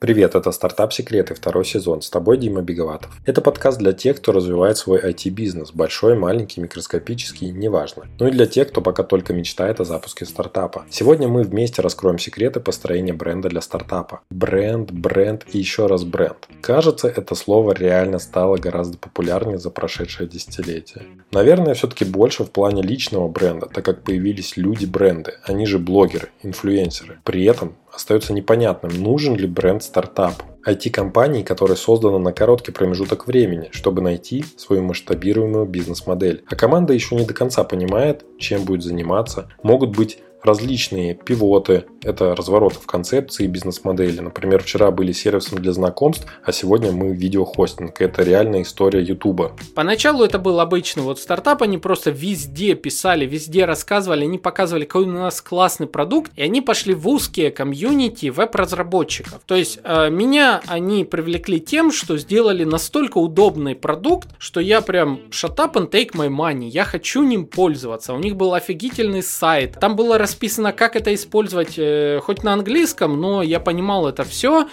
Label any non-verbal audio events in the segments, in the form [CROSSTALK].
Привет, это «Стартап Секреты», второй сезон. С тобой Дима Беговатов. Это подкаст для тех, кто развивает свой IT-бизнес. Большой, маленький, микроскопический, неважно. Ну и для тех, кто пока только мечтает о запуске стартапа. Сегодня мы вместе раскроем секреты построения бренда для стартапа. Бренд, бренд и еще раз бренд. Кажется, это слово реально стало гораздо популярнее за прошедшее десятилетие. Наверное, все-таки больше в плане личного бренда, так как появились люди-бренды, они же блогеры, инфлюенсеры. При этом остается непонятным, нужен ли бренд стартапу. IT-компании, которая создана на короткий промежуток времени, чтобы найти свою масштабируемую бизнес-модель. А команда еще не до конца понимает, чем будет заниматься. Могут быть различные пивоты, это развороты в концепции бизнес-модели. Например, вчера были сервисом для знакомств, а сегодня мы видеохостинг. Это реальная история Ютуба. Поначалу это был обычный вот стартап, они просто везде писали, везде рассказывали, они показывали, какой у нас классный продукт, и они пошли в узкие комьюнити веб-разработчиков. То есть э, меня они привлекли тем, что сделали настолько удобный продукт, что я прям shut up and take my money, я хочу ним пользоваться. У них был офигительный сайт, там было расписано, как это использовать, э, хоть на английском, но я понимал это все.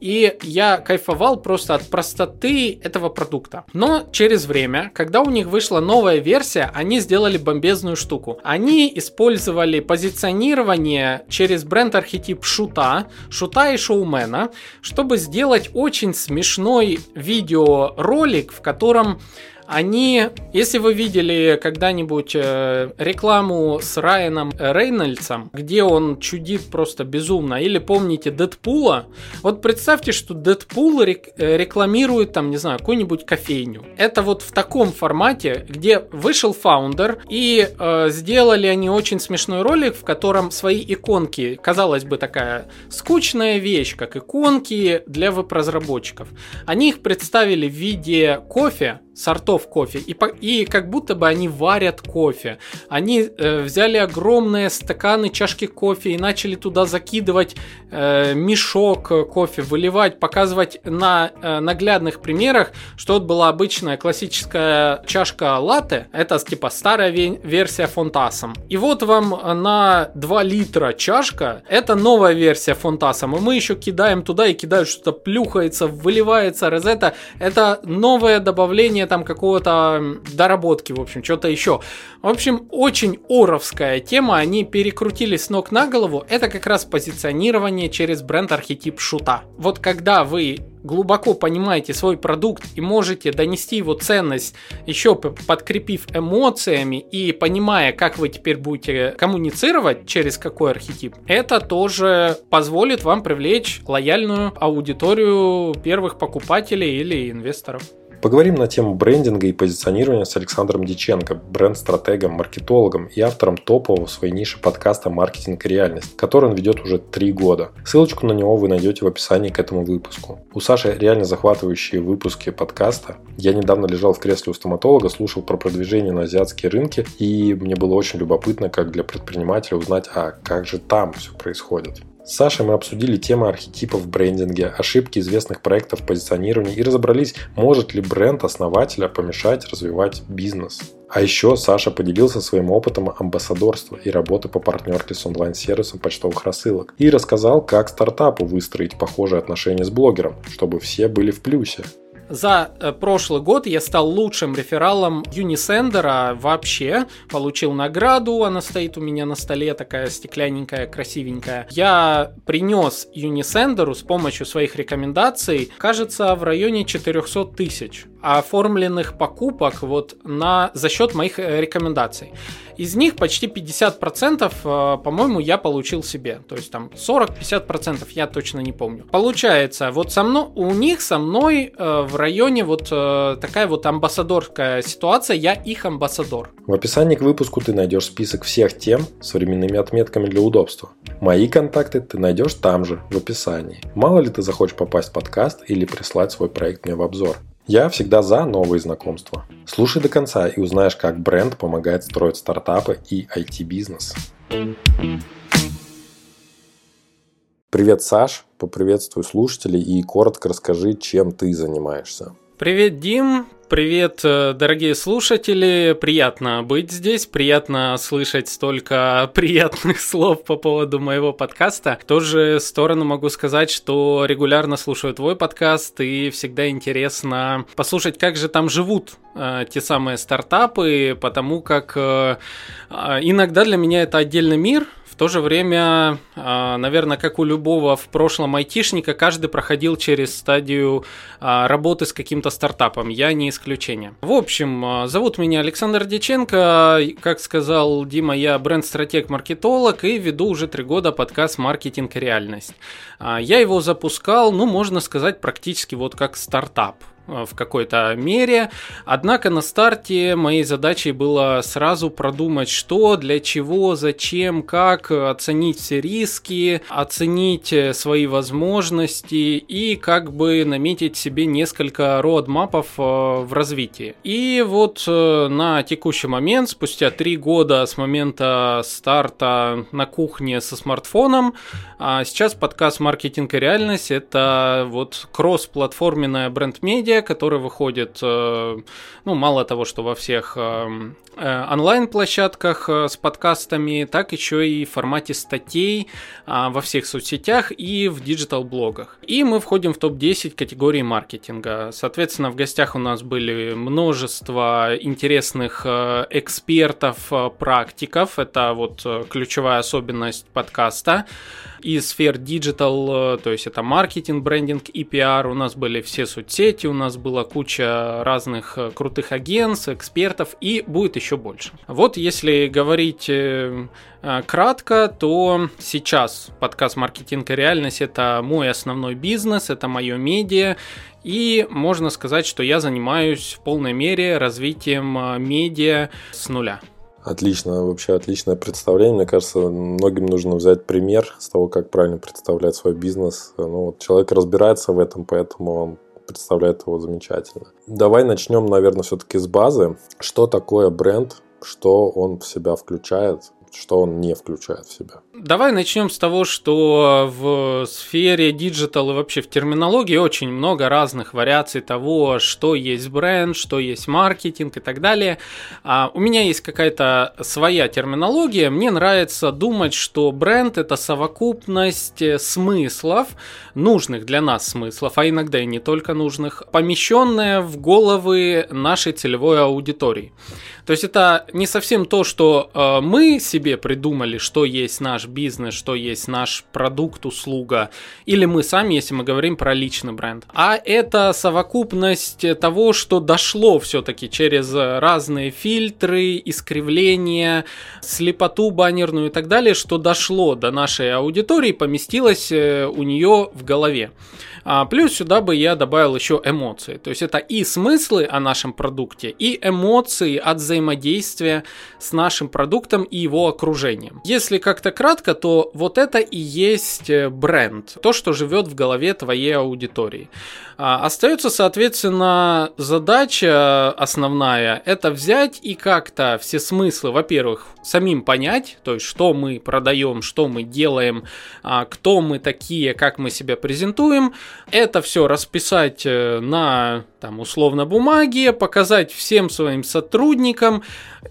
И я кайфовал просто от простоты этого продукта. Но через время, когда у них вышла новая версия, они сделали бомбезную штуку. Они использовали позиционирование через бренд-архетип шута, шута и шоумена, чтобы сделать очень смешной видеоролик, в котором они, если вы видели когда-нибудь э, рекламу с Райаном Рейнольдсом, где он чудит просто безумно, или помните Дэдпула, вот представьте, что Дэдпул э, рекламирует там, не знаю, какую-нибудь кофейню. Это вот в таком формате, где вышел фаундер, и э, сделали они очень смешной ролик, в котором свои иконки, казалось бы, такая скучная вещь, как иконки для веб-разработчиков. Они их представили в виде кофе, сортов кофе. И, и как будто бы они варят кофе. Они э, взяли огромные стаканы, чашки кофе и начали туда закидывать э, мешок кофе, выливать, показывать на э, наглядных примерах, что вот была обычная классическая чашка латте. Это типа старая версия фонтасом. И вот вам на 2 литра чашка. Это новая версия фонтасом. И мы еще кидаем туда и кидают что-то плюхается, выливается розета. Это новое добавление там какого-то доработки, в общем, что-то еще. В общем, очень оровская тема, они перекрутили с ног на голову. Это как раз позиционирование через бренд-архетип шута. Вот когда вы глубоко понимаете свой продукт и можете донести его ценность, еще подкрепив эмоциями и понимая, как вы теперь будете коммуницировать, через какой архетип, это тоже позволит вам привлечь лояльную аудиторию первых покупателей или инвесторов. Поговорим на тему брендинга и позиционирования с Александром Диченко, бренд-стратегом, маркетологом и автором топового в своей нише подкаста «Маркетинг и реальность», который он ведет уже три года. Ссылочку на него вы найдете в описании к этому выпуску. У Саши реально захватывающие выпуски подкаста. Я недавно лежал в кресле у стоматолога, слушал про продвижение на азиатские рынки, и мне было очень любопытно, как для предпринимателя узнать, а как же там все происходит. С Сашей мы обсудили темы архетипов в брендинге, ошибки известных проектов позиционирования и разобрались, может ли бренд основателя помешать развивать бизнес. А еще Саша поделился своим опытом амбассадорства и работы по партнерке с онлайн-сервисом почтовых рассылок и рассказал, как стартапу выстроить похожие отношения с блогером, чтобы все были в плюсе. За э, прошлый год я стал лучшим рефералом Unisender вообще. Получил награду, она стоит у меня на столе, такая стеклянненькая, красивенькая. Я принес Unisender с помощью своих рекомендаций, кажется, в районе 400 тысяч оформленных покупок вот на, за счет моих э, рекомендаций. Из них почти 50%, э, по-моему, я получил себе. То есть там 40-50%, я точно не помню. Получается, вот со мной, у них со мной в районе вот такая вот амбассадорская ситуация, я их амбассадор. В описании к выпуску ты найдешь список всех тем с временными отметками для удобства. Мои контакты ты найдешь там же, в описании. Мало ли ты захочешь попасть в подкаст или прислать свой проект мне в обзор. Я всегда за новые знакомства. Слушай до конца и узнаешь, как бренд помогает строить стартапы и IT-бизнес. Привет, Саш. Поприветствую слушателей и коротко расскажи, чем ты занимаешься. Привет, Дим. Привет, э, дорогие слушатели. Приятно быть здесь, приятно слышать столько [LAUGHS] приятных слов по поводу моего подкаста. В ту же сторону могу сказать, что регулярно слушаю твой подкаст и всегда интересно послушать, как же там живут э, те самые стартапы, потому как э, э иногда для меня это отдельный мир, то же время, а, наверное, как у любого в прошлом айтишника, каждый проходил через стадию а, работы с каким-то стартапом. Я не исключение. В общем, а, зовут меня Александр Деченко. Как сказал Дима, я бренд-стратег-маркетолог и веду уже три года подкаст «Маркетинг и реальность». Я его запускал, ну, можно сказать, практически вот как стартап. Э, в какой-то мере. Однако на старте моей задачей было сразу продумать, что, для чего, зачем, как, оценить все риски, оценить э, свои возможности и как бы наметить себе несколько родмапов э, в развитии. И вот на текущий момент, спустя три года с момента старта на кухне со смартфоном, а сейчас подкаст «Маркетинг и реальность» — это вот кросс-платформенная бренд-медиа, который выходит, э, ну, мало того, что во всех э, э, онлайн-площадках с подкастами, так еще и в формате статей а, во всех соцсетях и в digital-блогах. И мы входим в топ-10 категории маркетинга. Соответственно, в гостях у нас были множество интересных экспертов, практиков. Это вот ключевая особенность подкаста из сфер digital, то есть это маркетинг, брендинг и пиар. У нас были все соцсети, у нас была куча разных э, крутых агентств, экспертов и будет еще больше. Вот если говорить э, э, кратко, то сейчас подкаст «Маркетинг и реальность» — это мой основной бизнес, это мое медиа, и можно сказать, что я занимаюсь в полной мере развитием медиа с нуля. Отлично, вообще отличное представление. Мне кажется, многим нужно взять пример с того, как правильно представлять свой бизнес. Ну, вот человек разбирается в этом, поэтому он представляет его замечательно. Давай начнем, наверное, все-таки с базы. Что такое бренд, что он в себя включает, что он не включает в себя? Давай начнем с того, что в сфере digital и вообще в терминологии очень много разных вариаций того, что есть бренд, что есть маркетинг и так далее. А у меня есть какая-то своя терминология. Мне нравится думать, что бренд это совокупность смыслов, нужных для нас смыслов, а иногда и не только нужных, помещенная в головы нашей целевой аудитории. То есть это не совсем то, что э, мы себе придумали, что есть наш бизнес, что есть наш продукт, услуга, или мы сами, если мы говорим про личный бренд. А это совокупность того, что дошло все-таки через разные фильтры, искривления, слепоту баннерную и так далее, что дошло до нашей аудитории, поместилось э, у нее в голове. А, плюс сюда бы я добавил еще эмоции. То есть это и смыслы о нашем продукте, и эмоции от взаимодействия с нашим продуктом и его окружением. Если как-то кратко, то вот это и есть э, бренд. То, что живет в голове твоей аудитории. А, остается, соответственно, задача основная – это взять и как-то все смыслы, во-первых, самим понять, то есть что мы продаем, что мы делаем, а, кто мы такие, как мы себя презентуем. Это все расписать э, на, там, условно, бумаге, показать всем своим сотрудникам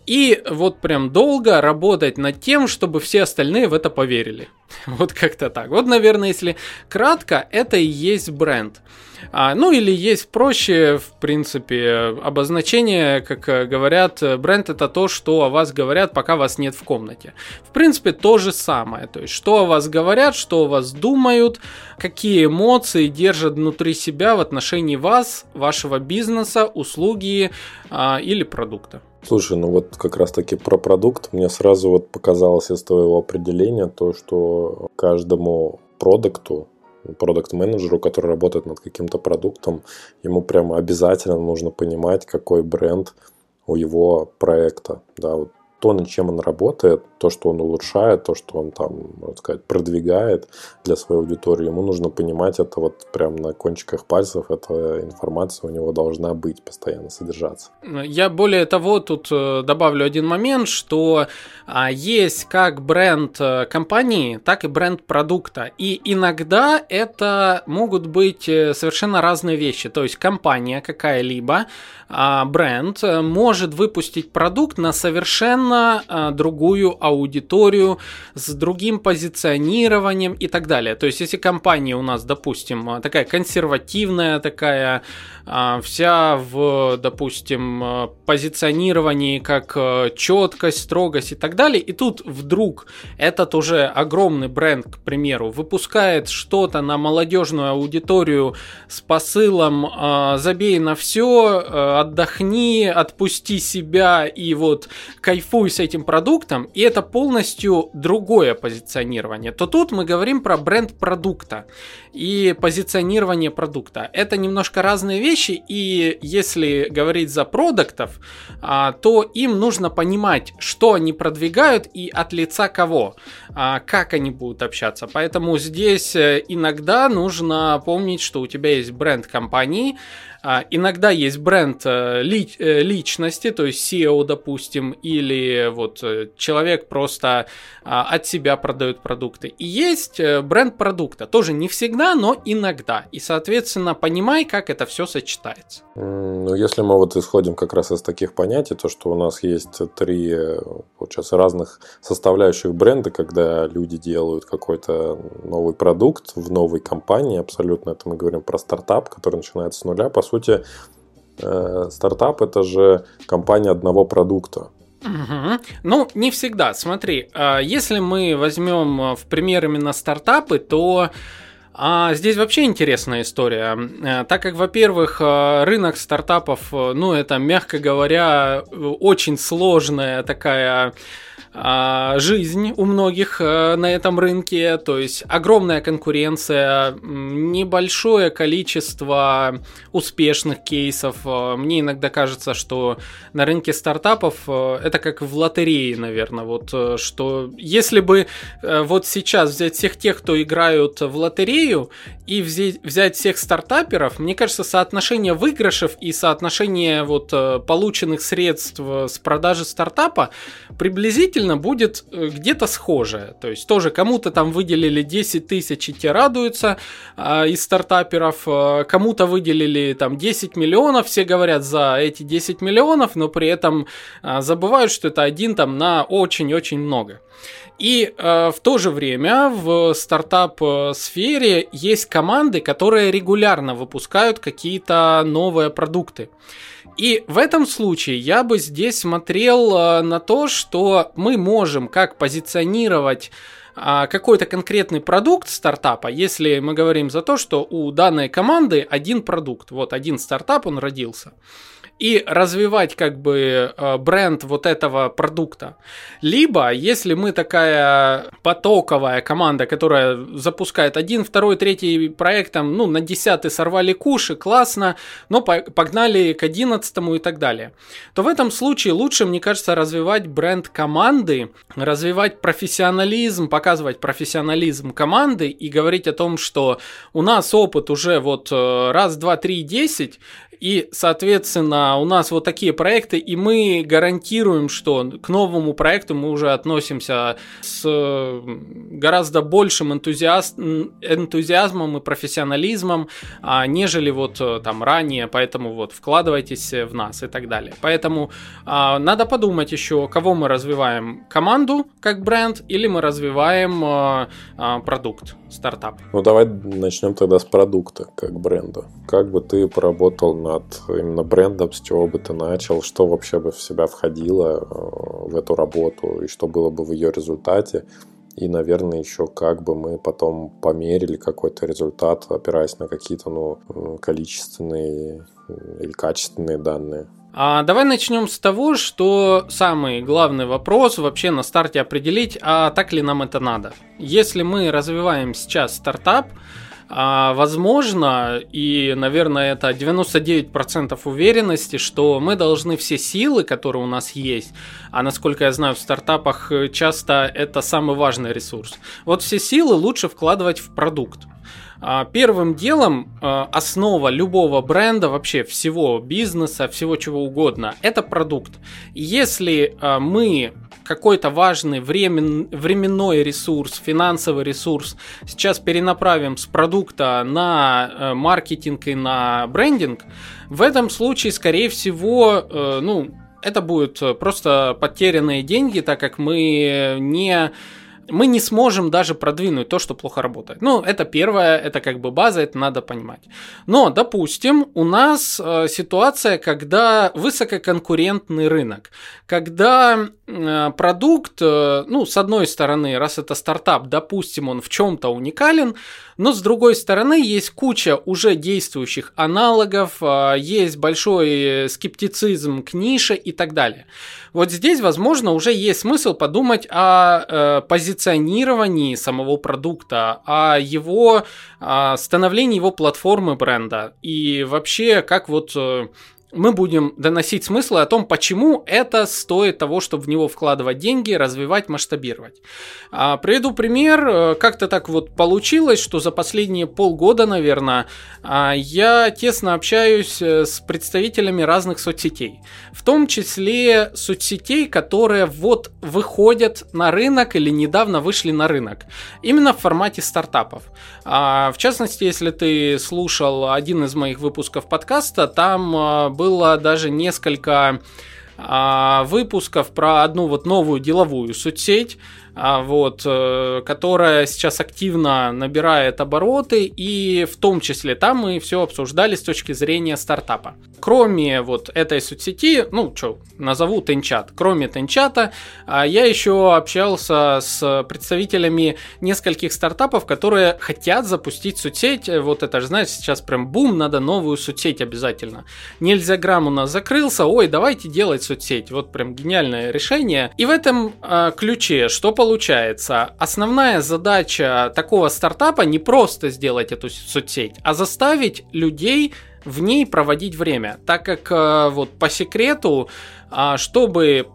и вот прям долго работать над тем, чтобы все остальные в это поверили. [LAUGHS] Вот как-то так. Вот, наверное, если кратко, это и есть бренд. А, ну или есть проще, в принципе, обозначение, как э, говорят, э, бренд это то, что о вас говорят, пока вас нет в комнате. В принципе, то же самое. То есть, что о вас говорят, что о вас думают, какие эмоции держат внутри себя в отношении вас, вашего бизнеса, услуги а, или продукта. Слушай, ну вот как раз таки про продукт мне сразу вот показалось из твоего определения то, что каждому продукту продукт-менеджеру, который работает над каким-то продуктом, ему прямо обязательно нужно понимать, какой бренд у его проекта. Да, вот то, над чем он работает, то, что он улучшает, то, что он там, можно сказать, продвигает для своей аудитории, ему нужно понимать это вот прям на кончиках пальцев, эта информация у него должна быть, постоянно содержаться. Я более того тут э, добавлю один момент, что а, есть как бренд э, компании, так и бренд продукта. И иногда это могут быть э, совершенно разные вещи. То есть компания какая-либо, а, бренд может выпустить продукт на совершенно другую аудиторию, с другим позиционированием и так далее. То есть если компания у нас, допустим, такая консервативная, такая вся в, допустим, позиционировании как четкость, строгость и так далее. И тут вдруг этот уже огромный бренд, к примеру, выпускает что-то на молодежную аудиторию с посылом э, «забей на все, э, отдохни, отпусти себя и вот кайфуй с этим продуктом», и это полностью другое позиционирование, то тут мы говорим про бренд продукта и позиционирование продукта. Это немножко разные вещи, и если говорить за продуктов, э, то им нужно понимать, что они продвигают, продвигают и от лица кого, а, как они будут общаться. Поэтому здесь э, иногда нужно помнить, что у тебя есть бренд компании, а, иногда есть бренд э, э, личности, то есть SEO, допустим, или вот э, человек просто а, от себя продает продукты. И есть бренд продукта, тоже не всегда, но иногда. И, соответственно, понимай, как это все сочетается. Ну, если мы вот исходим как раз из таких понятий, то, что у нас есть три сейчас разных составляющих бренда, когда люди делают какой-то новый продукт в новой компании, абсолютно это мы говорим про стартап, который начинается с нуля, по сути, э, стартап это же компания одного продукта. Угу. Ну, не всегда. Смотри, э, если мы возьмем э, в пример именно стартапы, то а здесь вообще интересная история, так как, во-первых, рынок стартапов, ну, это, мягко говоря, очень сложная такая жизнь у многих э, на этом рынке, то есть огромная конкуренция, небольшое количество успешных кейсов. Э, мне иногда кажется, что на рынке стартапов э, это как в лотерее, наверное, вот что если бы вот сейчас взять всех тех, кто играют в лотерею и взять всех стартаперов, мне кажется, соотношение выигрышев и соотношение вот полученных средств с продажи стартапа приблизительно действительно будет э, где-то схожее. То есть тоже кому-то там выделили 10 тысяч и те радуются э, из стартаперов, э, кому-то выделили там 10 миллионов, все говорят за эти 10 миллионов, но при этом э, забывают, что это один там на очень-очень много. И э, в то же время в стартап-сфере есть команды, которые регулярно выпускают какие-то новые продукты. И в этом случае я бы здесь смотрел э, на то, что мы можем как позиционировать а, какой-то конкретный продукт стартапа, если мы говорим за то, что у данной команды один продукт, вот один стартап, он родился и развивать как бы э, бренд вот этого продукта. Либо, если мы такая потоковая команда, которая запускает один, второй, третий проект, там, ну, на десятый сорвали куши, классно, но погнали к одиннадцатому и так далее, то в этом случае лучше, мне кажется, развивать бренд команды, развивать профессионализм, показывать профессионализм команды и говорить о том, что у нас опыт уже вот э, раз, два, три, десять, и, соответственно, у нас вот такие проекты, и мы гарантируем, что к новому проекту мы уже относимся с гораздо большим энтузиаз... энтузиазмом и профессионализмом, а, нежели вот э, там ранее, поэтому вот вкладывайтесь в нас и так далее. Поэтому а, надо подумать еще, кого мы развиваем, команду как бренд или мы развиваем а, продукт, стартап. Ну давай начнем тогда с продукта как бренда. Как бы ты поработал над именно брендом, с чего бы ты начал, что вообще бы в себя входило э, в эту работу и что было бы в ее результате. И, наверное, еще как бы мы потом померили какой-то результат, опираясь на какие-то ну, количественные или качественные данные. А давай начнем с того, что самый главный вопрос вообще на старте определить, а так ли нам это надо. Если мы развиваем сейчас стартап, А, возможно, и, наверное, это 99% уверенности, что мы должны все силы, которые у нас есть, а насколько я знаю, в стартапах часто это самый важный ресурс, вот все силы лучше вкладывать в продукт. А, первым делом а, основа любого бренда, вообще всего бизнеса, всего чего угодно, это продукт. Если а, мы какой-то важный времен, временной ресурс, финансовый ресурс. Сейчас перенаправим с продукта на э, маркетинг и на брендинг, в этом случае, скорее всего, э, ну, это будут просто потерянные деньги, так как мы не мы не сможем даже продвинуть то, что плохо работает. Ну, это первое, это как бы база, это надо понимать. Но, допустим, у нас э, ситуация, когда высококонкурентный рынок, когда э, продукт, э, ну, с одной стороны, раз это стартап, допустим, он в чем-то уникален, но с другой стороны, есть куча уже действующих аналогов, э, есть большой скептицизм к нише и так далее. Вот здесь, возможно, уже есть смысл подумать о э, позиционировании самого продукта, о его о становлении его платформы бренда. И вообще как вот э, мы будем доносить смыслы о том, почему это стоит того, чтобы в него вкладывать деньги, развивать, масштабировать. А, приведу пример. Э, как-то так вот получилось, что за последние полгода, наверное, а, я тесно общаюсь э, с представителями разных соцсетей. В том числе соцсетей, которые вот выходят на рынок или недавно вышли на рынок. Именно в формате стартапов. А, в частности, если ты слушал один из моих выпусков подкаста, там а, было даже несколько а, выпусков про одну вот новую деловую соцсеть, вот, э, которая сейчас активно набирает обороты, и в том числе там мы все обсуждали с точки зрения стартапа. Кроме вот этой соцсети, ну, что, назову Тенчат, кроме Тенчата, а, я еще общался с представителями нескольких стартапов, которые хотят запустить соцсеть, вот это же, знаешь, сейчас прям бум, надо новую соцсеть обязательно. Нельзя грамм у нас закрылся, ой, давайте делать соцсеть, вот прям гениальное решение. И в этом э, ключе, что получилось получается, основная задача такого стартапа не просто сделать эту соцсеть, а заставить людей в ней проводить время. Так как э, вот по секрету, а, чтобы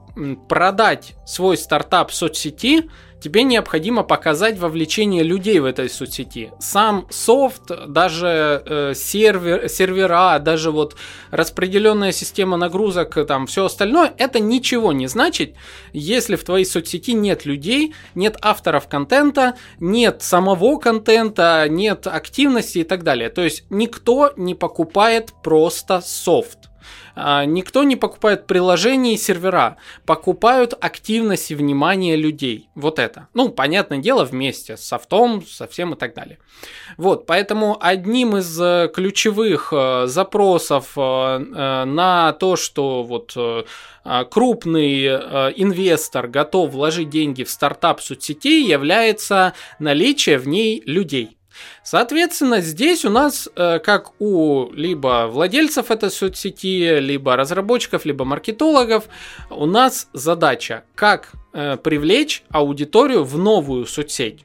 продать свой стартап в соцсети, тебе необходимо показать вовлечение людей в этой соцсети. Сам софт, даже э, сервер, сервера, даже вот распределенная система нагрузок, там все остальное, это ничего не значит, если в твоей соцсети нет людей, нет авторов контента, нет самого контента, нет активности и так далее. То есть никто не покупает просто софт. А, никто не покупает приложения и сервера, покупают активность и внимание людей. Вот это. Ну, понятное дело, вместе с софтом, со всем и так далее. Вот, поэтому одним из э, ключевых э, запросов э, на то, что вот крупный инвестор готов вложить деньги в стартап соцсетей, является наличие в ней людей. Соответственно, здесь у нас, э, как у либо владельцев этой соцсети, либо разработчиков, либо маркетологов, у нас задача, как э, привлечь аудиторию в новую соцсеть.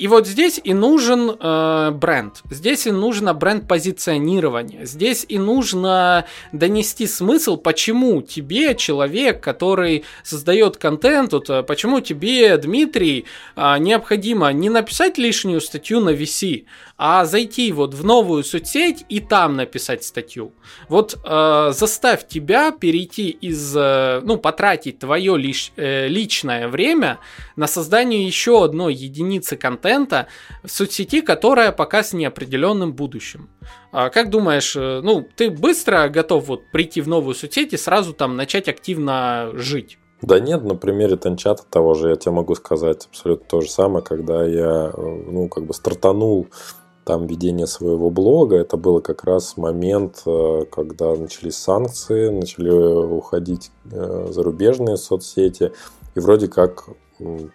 И вот здесь и нужен э, бренд, здесь и нужно бренд-позиционирование, здесь и нужно донести смысл, почему тебе, человек, который создает контент, вот, э, почему тебе, Дмитрий, э, необходимо не написать лишнюю статью на VC, а зайти вот в новую соцсеть и там написать статью. Вот э, заставь тебя перейти из, э, ну, потратить твое лиш, э, личное время на создание еще одной единицы контента в соцсети, которая пока с неопределенным будущим. А как думаешь, э, ну, ты быстро готов вот прийти в новую соцсеть и сразу там начать активно жить? Да нет, на примере Танчата того же я тебе могу сказать абсолютно то же самое, когда я, э, ну, как бы стартанул там ведение своего блога. Это был как раз момент, э, когда начались санкции, начали уходить зарубежные соцсети. И вроде как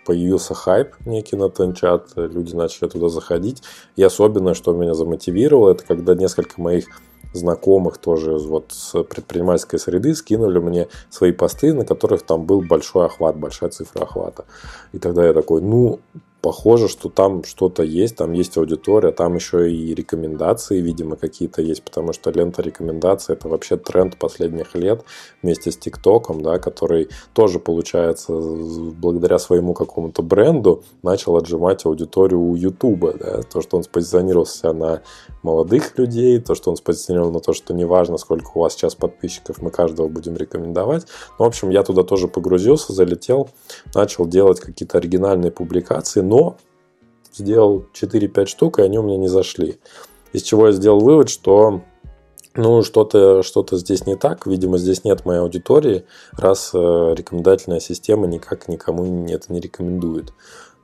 появился хайп некий на Тенчат, люди начали туда заходить. И особенно, что меня замотивировало, это когда несколько моих знакомых тоже вот с предпринимательской среды скинули мне свои посты, на которых там был большой охват, большая цифра охвата. И тогда я такой, ну, похоже, что там что-то есть, там есть аудитория, там еще и рекомендации, видимо, какие-то есть, потому что лента рекомендаций это вообще тренд последних лет вместе с ТикТоком, да, который тоже, получается, благодаря своему какому-то бренду начал отжимать аудиторию у Ютуба, да, то, что он спозиционировался на молодых людей, то, что он спозиционировал на то, что неважно, сколько у вас сейчас подписчиков, мы каждого будем рекомендовать. Ну, в общем, я туда тоже погрузился, залетел, начал делать какие-то оригинальные публикации, но сделал 4-5 штук, и они у меня не зашли. Из чего я сделал вывод, что ну, что-то что здесь не так. Видимо, здесь нет моей аудитории, раз э, рекомендательная система никак никому это не рекомендует.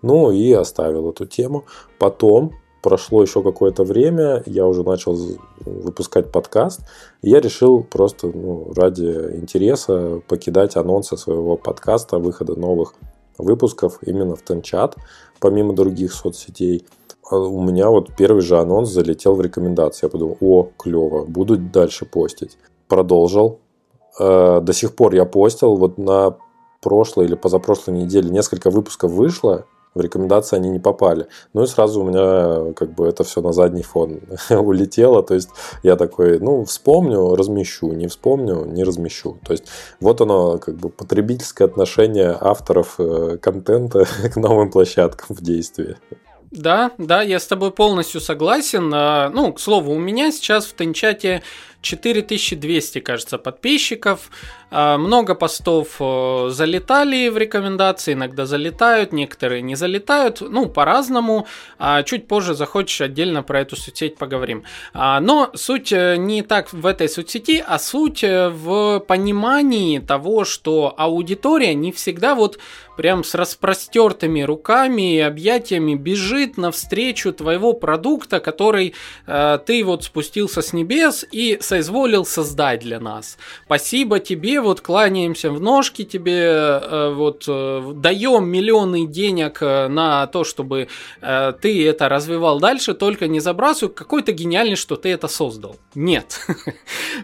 Ну и оставил эту тему. Потом прошло еще какое-то время, я уже начал выпускать подкаст, и я решил просто ну, ради интереса покидать анонсы своего подкаста, выхода новых выпусков именно в Тенчат, помимо других соцсетей. А у меня вот первый же анонс залетел в рекомендации. Я подумал, о, клево, буду дальше постить. Продолжил. Э, до сих пор я постил. Вот на прошлой или позапрошлой неделе несколько выпусков вышло, в рекомендации они не попали. Ну и сразу у меня как бы это все на задний фон [LAUGHS] улетело. То есть я такой, ну, вспомню, размещу, не вспомню, не размещу. То есть вот оно, как бы потребительское отношение авторов э, контента [LAUGHS] к новым площадкам в действии. Да, да, я с тобой полностью согласен. А, ну, к слову, у меня сейчас в Тенчате 4200, кажется, подписчиков. А, много постов э, залетали в рекомендации, иногда залетают, некоторые не залетают, ну, по-разному. А, чуть позже захочешь, отдельно про эту соцсеть поговорим. А, но суть э, не так в этой соцсети, а суть э, в понимании того, что аудитория не всегда вот прям с распростертыми руками и объятиями бежит навстречу твоего продукта, который ты вот спустился с небес и соизволил создать для нас. Спасибо тебе, вот кланяемся в ножки тебе, э, вот э, даем миллионы денег э, на то, чтобы ты это развивал дальше, только не забрасывай какой-то гениальный, что ты это создал. Нет. [LAUGHS]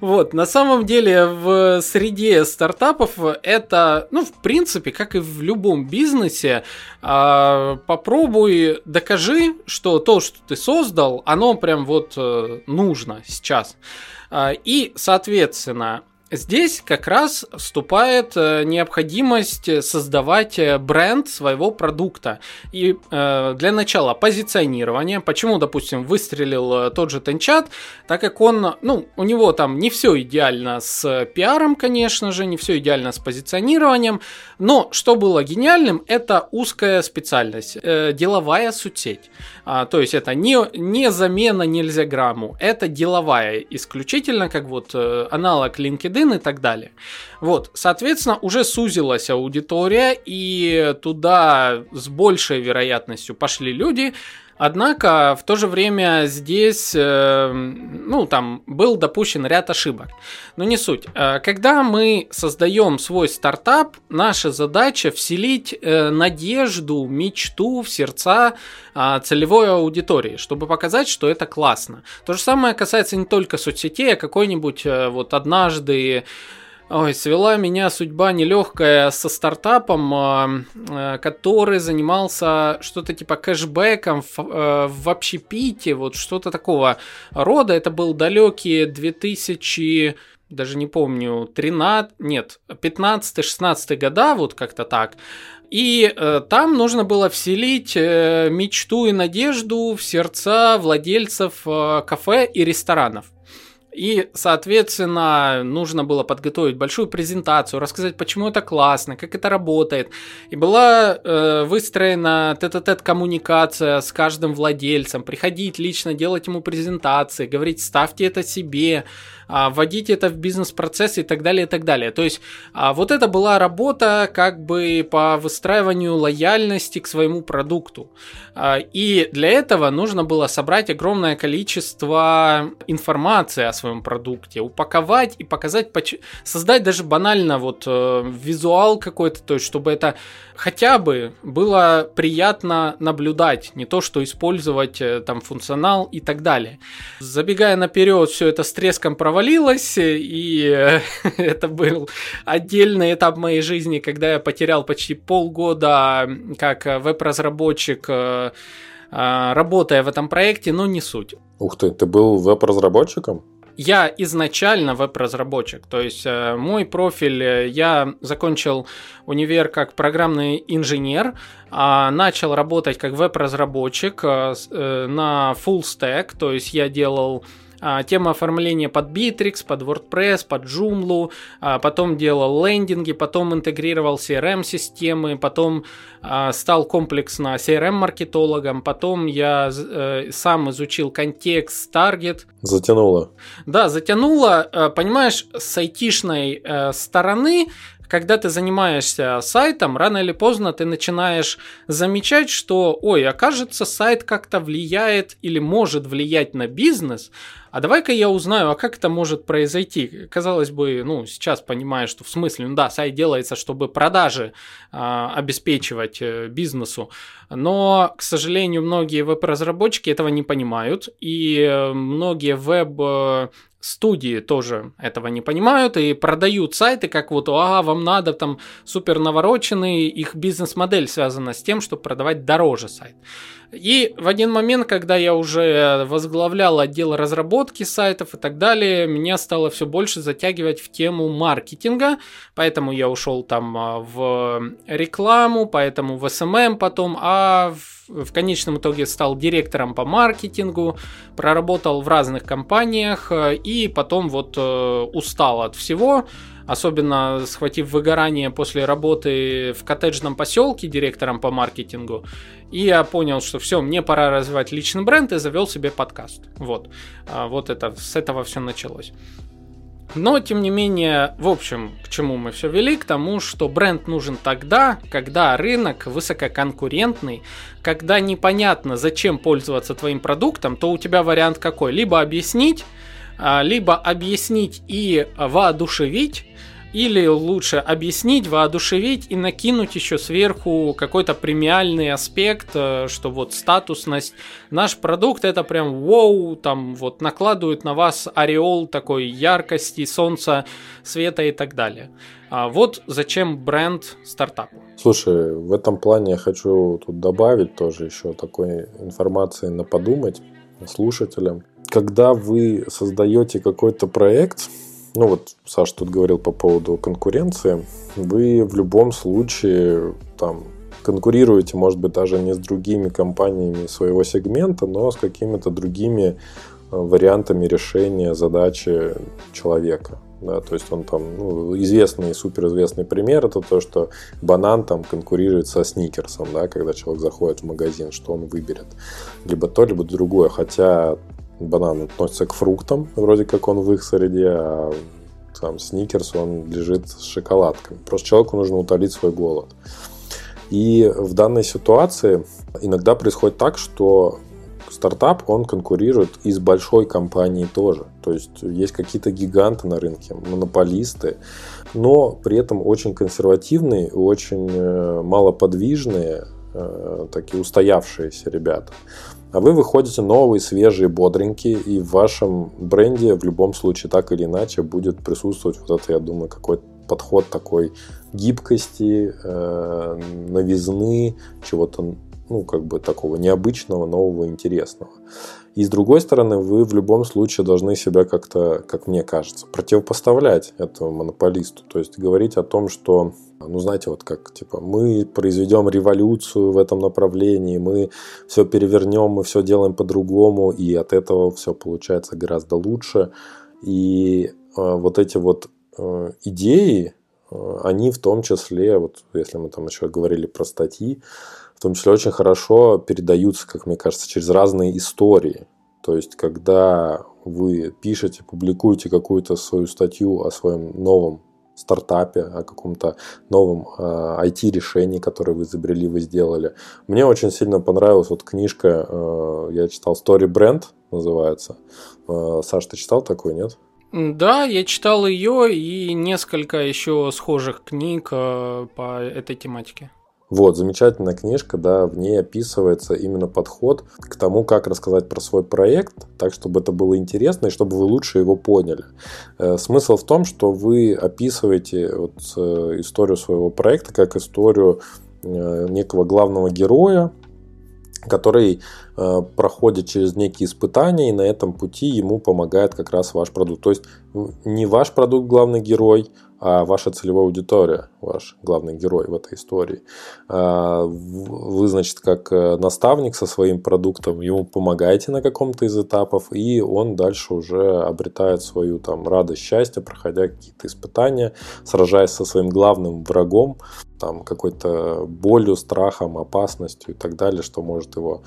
Вот, на самом деле в среде стартапов это, ну, в принципе, как и в любом бизнесе, э, попробуй докажи, что то, что ты создал, оно прям вот нужно сейчас. А, и, соответственно, Здесь как раз вступает э, необходимость создавать э, бренд своего продукта. И э, для начала позиционирование. Почему, допустим, выстрелил тот же Тенчат? Так как он, ну, у него там не все идеально с пиаром, конечно же, не все идеально с позиционированием. Но что было гениальным, это узкая специальность, деловая соцсеть. А, то есть это не, не замена нельзя грамму, это деловая исключительно, как вот аналог LinkedIn LinkedIn и так далее. Вот, соответственно, уже сузилась аудитория, и туда с большей вероятностью пошли люди, Однако в то же время здесь, э, ну, там был допущен ряд ошибок. Но не суть. Э, когда мы создаем свой стартап, наша задача вселить э, надежду, мечту в сердца целевой аудитории, чтобы показать, что это классно. То же самое касается не только соцсетей, а какой-нибудь вот однажды Ой, свела меня судьба нелегкая со стартапом, а, а, который занимался что-то типа кэшбэком в, э, в общепите, вот что-то такого рода. Это был далекий 2000 даже не помню, 13, нет, 15-16 года, вот как-то так. И э, там нужно было вселить э, мечту и надежду в сердца владельцев э, кафе и ресторанов. И, соответственно, нужно было подготовить большую презентацию, рассказать, почему это классно, как это работает. И была э, выстроена тет-а-тет коммуникация с каждым владельцем, приходить лично, делать ему презентации, говорить, ставьте это себе, а, вводить это в бизнес-процесс и так далее, и так далее. То есть а, вот это была работа как бы по выстраиванию лояльности к своему продукту. А, и для этого нужно было собрать огромное количество информации о своем своем продукте, упаковать и показать, создать даже банально вот э, визуал какой-то, то есть чтобы это хотя бы было приятно наблюдать, не то что использовать э, там функционал и так далее. Забегая наперед, все это с треском провалилось, и э, [LAUGHS] это был отдельный этап моей жизни, когда я потерял почти полгода как веб-разработчик э, работая в этом проекте, но не суть. Ух ты, ты был веб-разработчиком? Я изначально веб-разработчик, то есть э, мой профиль, э, я закончил универ как программный инженер, а начал работать как веб-разработчик э, на full stack, то есть я делал тема оформления под Bittrex, под WordPress, под Joomla, а, потом делал лендинги, потом интегрировал CRM-системы, потом а, стал комплексно CRM-маркетологом, потом я э, сам изучил контекст, таргет. Затянуло. Да, затянуло. Э, понимаешь, с айтишной э, стороны когда ты занимаешься сайтом, рано или поздно ты начинаешь замечать, что, ой, окажется, сайт как-то влияет или может влиять на бизнес, а давай-ка я узнаю, а как это может произойти? Казалось бы, ну, сейчас понимаю, что в смысле, ну да, сайт делается, чтобы продажи э, обеспечивать э, бизнесу, но, к сожалению, многие веб-разработчики этого не понимают, и э, многие веб э, студии тоже этого не понимают и продают сайты как вот, а, вам надо там супер навороченный, их бизнес-модель связана с тем, чтобы продавать дороже сайт. И в один момент, когда я уже возглавлял отдел разработки сайтов и так далее, меня стало все больше затягивать в тему маркетинга, поэтому я ушел там а, в рекламу, поэтому в SMM потом, а в, в конечном итоге стал директором по маркетингу, проработал в разных компаниях и потом вот э, устал от всего, особенно схватив выгорание после работы в коттеджном поселке директором по маркетингу. И я понял, что все, мне пора развивать личный бренд и завел себе подкаст. Вот. А, вот это, с этого все началось. Но, тем не менее, в общем, к чему мы все вели? К тому, что бренд нужен тогда, когда рынок высококонкурентный, когда непонятно, зачем пользоваться твоим продуктом, то у тебя вариант какой? Либо объяснить, а, либо объяснить и воодушевить, или лучше объяснить, воодушевить и накинуть еще сверху какой-то премиальный аспект, э, что вот статусность. Наш продукт это прям вау, там вот накладывают на вас ореол такой яркости, солнца, света и так далее. А вот зачем бренд стартапу. Слушай, в этом плане я хочу тут добавить тоже еще такой информации на подумать слушателям. Когда вы создаете какой-то проект, ну вот Саша тут говорил по поводу конкуренции, вы в любом случае там конкурируете, может быть, даже не с другими компаниями своего сегмента, но с какими-то другими э, вариантами решения задачи человека. Да, то есть он там, ну, известный, суперизвестный пример, это то, что банан там конкурирует со сникерсом, да, когда человек заходит в магазин, что он выберет. Либо то, либо другое. Хотя банан относится к фруктам, вроде как он в их среде, а там сникерс, он лежит с шоколадками. Просто человеку нужно утолить свой голод. И в данной ситуации иногда происходит так, что стартап, он конкурирует и с большой компанией тоже. То есть есть какие-то гиганты на рынке, монополисты, но при этом очень консервативные, очень э, малоподвижные, э, такие устоявшиеся ребята. А вы выходите новые, свежие, бодренькие, и в вашем бренде в любом случае так или иначе будет присутствовать вот это, я думаю, какой-то подход такой гибкости, э, новизны, чего-то, ну, как бы такого необычного, нового, интересного. И с другой стороны, вы в любом случае должны себя как-то, как мне кажется, противопоставлять этому монополисту. То есть говорить о том, что, ну знаете, вот как, типа, мы произведем революцию в этом направлении, мы все перевернем, мы все делаем по-другому, и от этого все получается гораздо лучше. И э, вот эти вот э, идеи, э, они в том числе, вот если мы там еще говорили про статьи, в том числе очень хорошо передаются, как мне кажется, через разные истории. То есть, когда вы пишете, публикуете какую-то свою статью о своем новом стартапе, о каком-то новом э, IT-решении, которое вы изобрели, вы сделали. Мне очень сильно понравилась вот книжка, э, я читал Story Brand, называется. Э, Саш, ты читал такой, нет? Да, я читал ее и несколько еще схожих книг э, по этой тематике. Вот, замечательная книжка, да, в ней описывается именно подход к тому, как рассказать про свой проект, так, чтобы это было интересно и чтобы вы лучше его поняли. Э, смысл в том, что вы описываете вот э, историю своего проекта как историю э, некого главного героя, который проходит через некие испытания, и на этом пути ему помогает как раз ваш продукт. То есть не ваш продукт главный герой, а ваша целевая аудитория, ваш главный герой в этой истории. А, вы, значит, как э, наставник со своим продуктом, ему помогаете на каком-то из этапов, и он дальше уже обретает свою там радость, счастье, проходя какие-то испытания, сражаясь со своим главным врагом, там какой-то болью, страхом, опасностью и так далее, что может его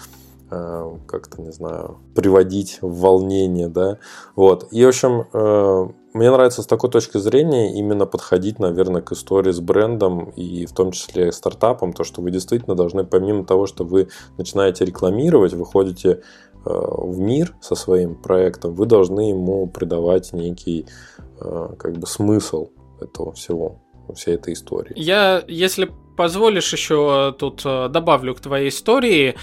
как-то, не знаю, приводить в волнение, да, вот. И, в общем, э, мне нравится с такой точки зрения именно подходить, наверное, к истории с брендом и в том числе стартапом, то, что вы действительно должны, помимо того, что вы начинаете рекламировать, выходите э, в мир со своим проектом, вы должны ему придавать некий э, как бы смысл этого всего, всей этой истории. Я, если позволишь еще тут э, добавлю к твоей истории,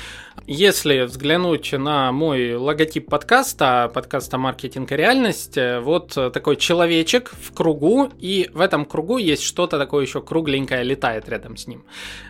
если взглянуть на мой логотип подкаста, подкаста «Маркетинг и реальность», э, вот такой человечек в кругу, и в этом кругу есть что-то такое еще кругленькое летает рядом с ним.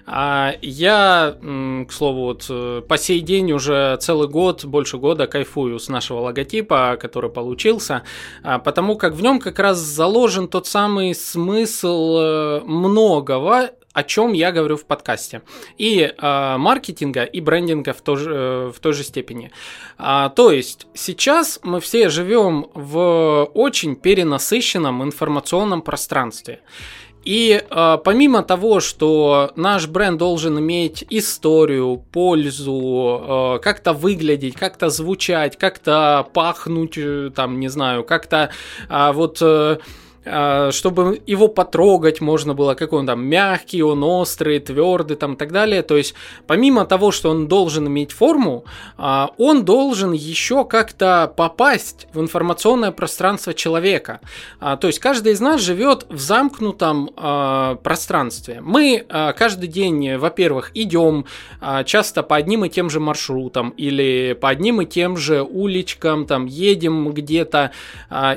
А я, к слову, вот э, по сей день уже целый год, больше года кайфую с нашего логотипа, который получился, а, потому как в нем как раз заложен тот самый смысл э, многого, о чем я говорю в подкасте. И э, маркетинга, и брендинга в, той же, э, в той же степени. А, то есть сейчас мы все живем в очень перенасыщенном информационном пространстве. И э, помимо того, что наш бренд должен иметь историю, пользу, э, как-то выглядеть, как-то звучать, как-то пахнуть, э, там, не знаю, как-то э, вот... Э, чтобы его потрогать можно было, какой он там мягкий, он острый, твердый там и так далее. То есть помимо того, что он должен иметь форму, а, он должен еще как-то попасть в информационное пространство человека. А, то есть каждый из нас живет в замкнутом пространстве. Мы каждый день, во-первых, идем часто по одним и тем же маршрутам или по одним и тем же уличкам, там едем где-то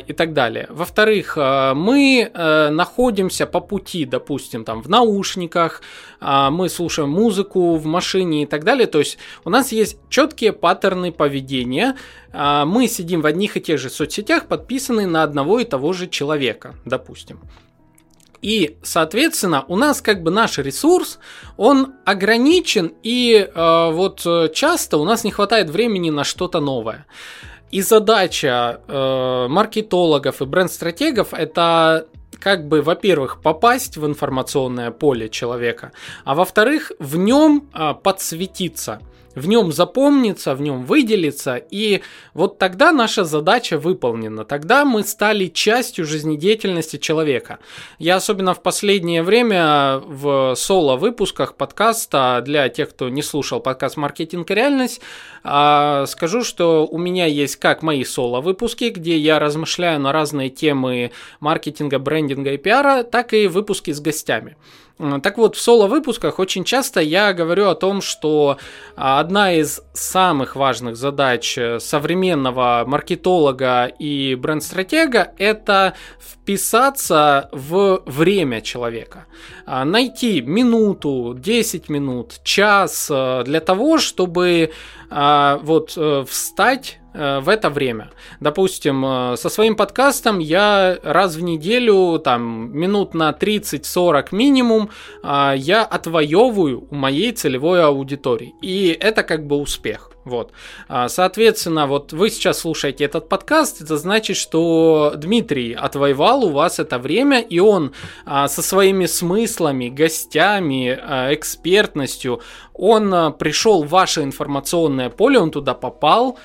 и так далее. Во-вторых, мы э, находимся по пути, допустим, там в наушниках, э, мы слушаем музыку в машине и так далее. То есть у нас есть четкие паттерны поведения. Э, мы сидим в одних и тех же соцсетях, подписанные на одного и того же человека, допустим. И, соответственно, у нас как бы наш ресурс, он ограничен, и э, вот э, часто у нас не хватает времени на что-то новое. И задача э, маркетологов и бренд-стратегов это как бы, во-первых, попасть в информационное поле человека, а во-вторых, в нем э, подсветиться в нем запомнится, в нем выделится, и вот тогда наша задача выполнена, тогда мы стали частью жизнедеятельности человека. Я особенно в последнее время в соло-выпусках подкаста, для тех, кто не слушал подкаст «Маркетинг и реальность», а, скажу, что у меня есть как мои соло-выпуски, где я размышляю на разные темы маркетинга, брендинга и пиара, так и выпуски с гостями. Так вот, в соло-выпусках очень часто я говорю о том, что а, одна из самых важных задач э, современного маркетолога и бренд-стратега – это вписаться в время человека. А, найти минуту, 10 минут, час э, для того, чтобы а, вот э, встать в это время. Допустим, э, со своим подкастом я раз в неделю, там, минут на 30-40 минимум, э, я отвоевываю у моей целевой аудитории. И это как бы успех. Вот. Соответственно, вот вы сейчас слушаете этот подкаст, это значит, что Дмитрий отвоевал у вас это время, и он со своими смыслами, гостями, экспертностью, он пришел в ваше информационное поле, он туда попал,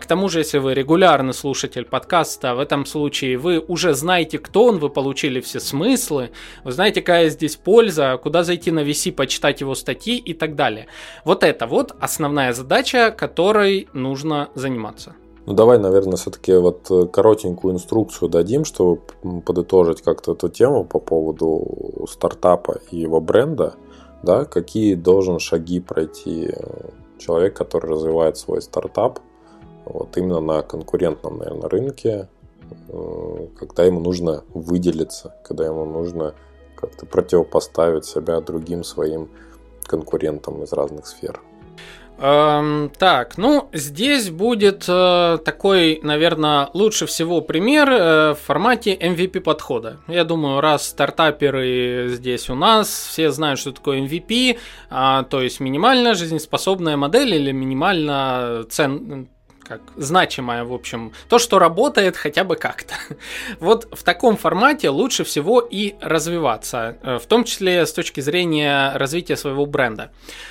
к тому же, если вы регулярный слушатель подкаста, в этом случае вы уже знаете, кто он, вы получили все смыслы, вы знаете, какая здесь польза, куда зайти на VC, почитать его статьи и так далее. Вот это вот основная задача, которой нужно заниматься. Ну давай, наверное, все-таки вот э, коротенькую инструкцию дадим, чтобы подытожить как-то эту тему по поводу стартапа и его бренда. Да, какие должен шаги пройти э, человек, который развивает свой стартап, вот именно на конкурентном, наверное, рынке, э, когда ему нужно выделиться, когда ему нужно как-то противопоставить себя другим своим конкурентам из разных сфер. Эм, так, ну, здесь будет э, такой, наверное, лучше всего пример э, в формате MVP подхода. Я думаю, раз стартаперы здесь у нас, все знают, что такое MVP, э, а, то есть минимально жизнеспособная модель или минимально цен как значимое, в общем, то, что работает хотя бы как-то. [LAUGHS] Вот в таком формате лучше всего и развиваться, э, в том числе с точки зрения развития своего бренда.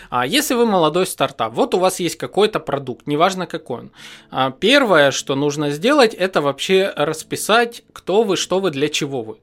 А если вы молодой стартап, вот у вас есть какой-то продукт, неважно какой он. А первое, что нужно сделать, это вообще расписать, кто вы, что вы, для чего вы.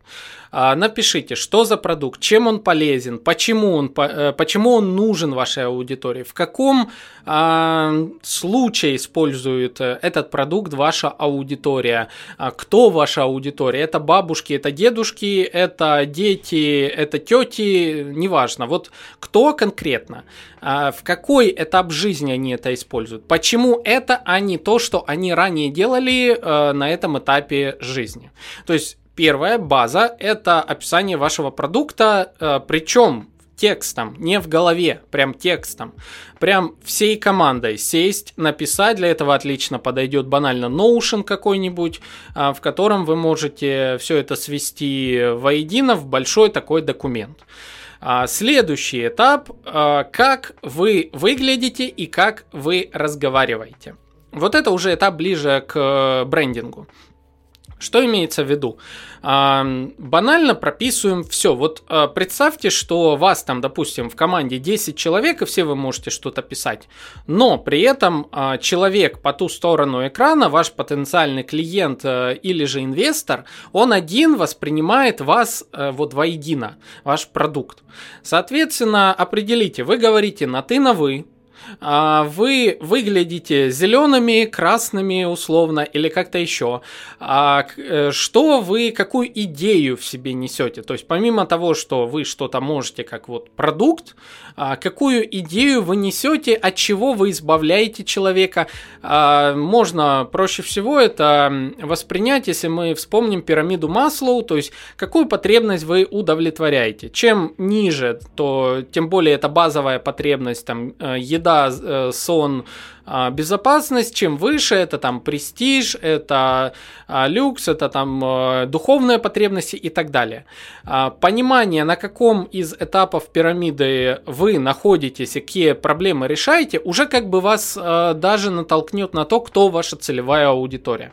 А, напишите, что за продукт, чем он полезен, почему он, э, почему он нужен вашей аудитории, в каком а, случае использует э, этот продукт ваша аудитория, а, кто ваша аудитория, это бабушки, это дедушки, это дети, это тети, неважно, вот кто конкретно, в какой этап жизни они это используют, почему это, а не то, что они ранее делали э, на этом этапе жизни. То есть Первая база – это описание вашего продукта, э, причем текстом, не в голове, прям текстом. Прям всей командой сесть, написать. Для этого отлично подойдет банально Notion какой-нибудь, э, в котором вы можете все это свести воедино в большой такой документ. А, следующий этап э, – как вы выглядите и как вы разговариваете. Вот это уже этап ближе к брендингу. Что имеется в виду? банально прописываем все. Вот а, представьте, что вас там, допустим, в команде 10 человек, и все вы можете что-то писать. Но при этом а, человек по ту сторону экрана, ваш потенциальный клиент а, или же инвестор, он один воспринимает вас вот воедино, ваш продукт. Соответственно, определите, вы говорите на ты, на вы, а, вы выглядите зелеными, красными условно или как-то еще. А, э, что вы, какую идею в себе несете? То есть помимо того, что вы что-то можете как вот продукт, а, какую идею вы несете, от чего вы избавляете человека? Можно проще всего это воспринять, если мы вспомним пирамиду Маслоу, то есть какую потребность вы удовлетворяете. Чем ниже, то тем более это базовая потребность, там э, еда, Э, сон, а, безопасность, чем выше, это там престиж, это а, люкс, это там э, духовные потребности и так далее. А, понимание, на каком из этапов пирамиды вы находитесь какие проблемы решаете, уже как бы вас э, даже натолкнет на то, кто ваша целевая аудитория.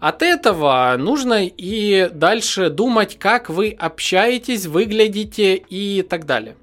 От этого нужно и дальше думать, как вы общаетесь, выглядите и так далее.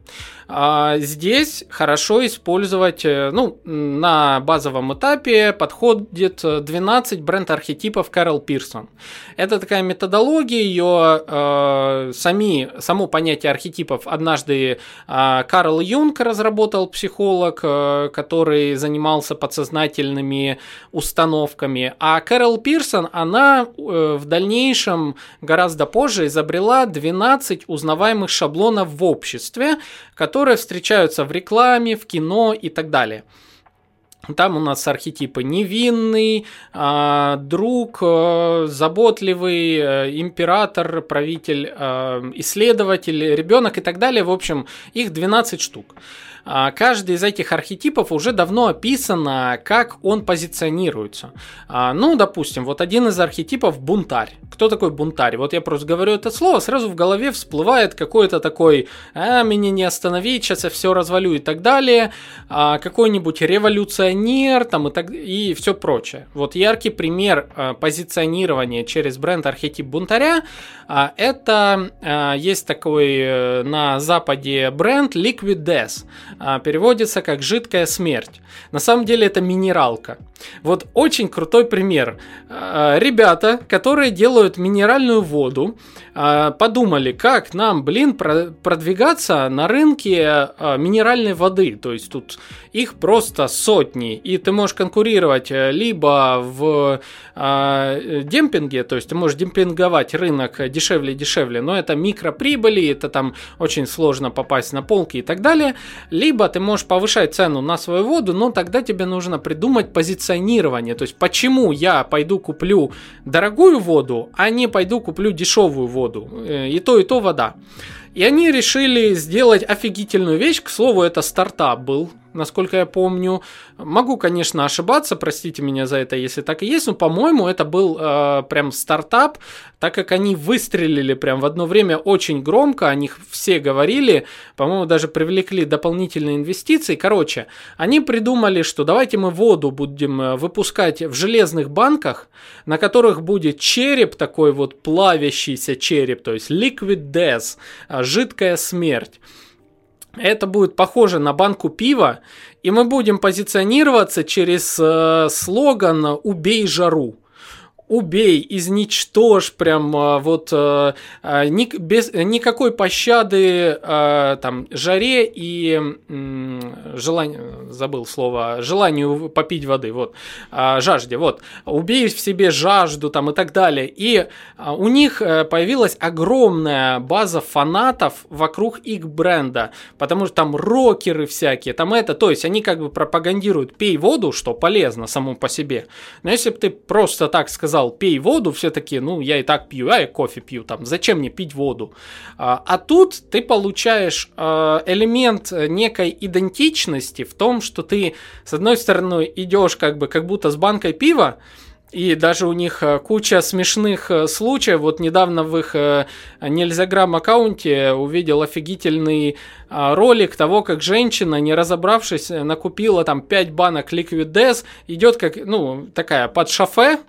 А здесь хорошо использовать, э, ну, на базовом этапе подходит 12 бренд-архетипов Кэрол Пирсон. Это такая методология, ее э, сами, само понятие архетипов однажды э, Карл Юнг разработал, психолог, э, который занимался подсознательными установками, а Кэрол Пирсон, она э, в дальнейшем, гораздо позже, изобрела 12 узнаваемых шаблонов в обществе, которые встречаются в рекламе, в кино и так далее. Там у нас архетипы невинный, а, друг, э, заботливый, э, император, правитель, исследователь, ребенок и так далее. В общем, их 12 штук. А, каждый из этих архетипов уже давно описано, как он позиционируется. А, ну, допустим, вот один из архетипов бунтарь. Кто такой бунтарь? Вот я просто говорю это слово, сразу в голове всплывает какой-то такой, а, меня не остановить, сейчас я все развалю и так далее, а, какой-нибудь революционер там и, так, и все прочее. Вот яркий пример позиционирования через бренд архетип бунтаря, это есть такой а, на западе бренд Liquid Death. А, переводится как жидкая смерть. На самом деле это минералка. Вот очень крутой пример. А, ребята, которые делают минеральную воду, а, подумали, как нам, блин, продвигаться на рынке минеральной воды. То есть тут их просто сотни, и ты можешь конкурировать э, либо в демпинге, то есть ты можешь демпинговать рынок дешевле и дешевле, но это микроприбыли, это там очень сложно попасть на полки и так далее, ты можешь повышать цену на свою воду, но тогда тебе нужно придумать позиционирование, то есть почему я пойду куплю дорогую воду, а не пойду куплю дешевую воду, э, и то, и то вода. И они решили сделать офигительную вещь, к слову, это стартап был, насколько я помню. Могу, конечно, ошибаться, простите меня за это, если так и есть, но, по-моему, это был э, прям стартап, так как они выстрелили прям в одно время очень громко, о них все говорили, по-моему, даже привлекли дополнительные инвестиции. Короче, они придумали, что давайте мы воду будем э, выпускать в железных банках, на которых будет череп, такой вот плавящийся череп, то есть liquid death, э, жидкая смерть. Это будет похоже на банку пива, и мы будем позиционироваться через э, слоган «Убей жару» убей, изничтожь, прям а, вот а, а, ни, без никакой пощады а, там жаре и желанию, забыл слово, желанию попить воды, вот, а, жажде, вот, убей в себе жажду там и так далее. И у них э, появилась огромная база фанатов вокруг их бренда, потому что там рокеры всякие, там это, то есть они как бы пропагандируют пей воду, что полезно само по себе. Но если бы ты просто так сказал, сказал, пей воду, все такие, ну, я и так пью, а я кофе пью, там, зачем мне пить воду? А, а тут ты получаешь а, элемент некой идентичности в том, что ты, с одной стороны, идешь как бы, как будто с банкой пива, и даже у них э, куча смешных э, случаев. Вот недавно в их э, Нельзяграм аккаунте увидел офигительный ролик того, как женщина, не разобравшись, накупила там 5 банок Liquid Death, идет как, ну, такая под шофе,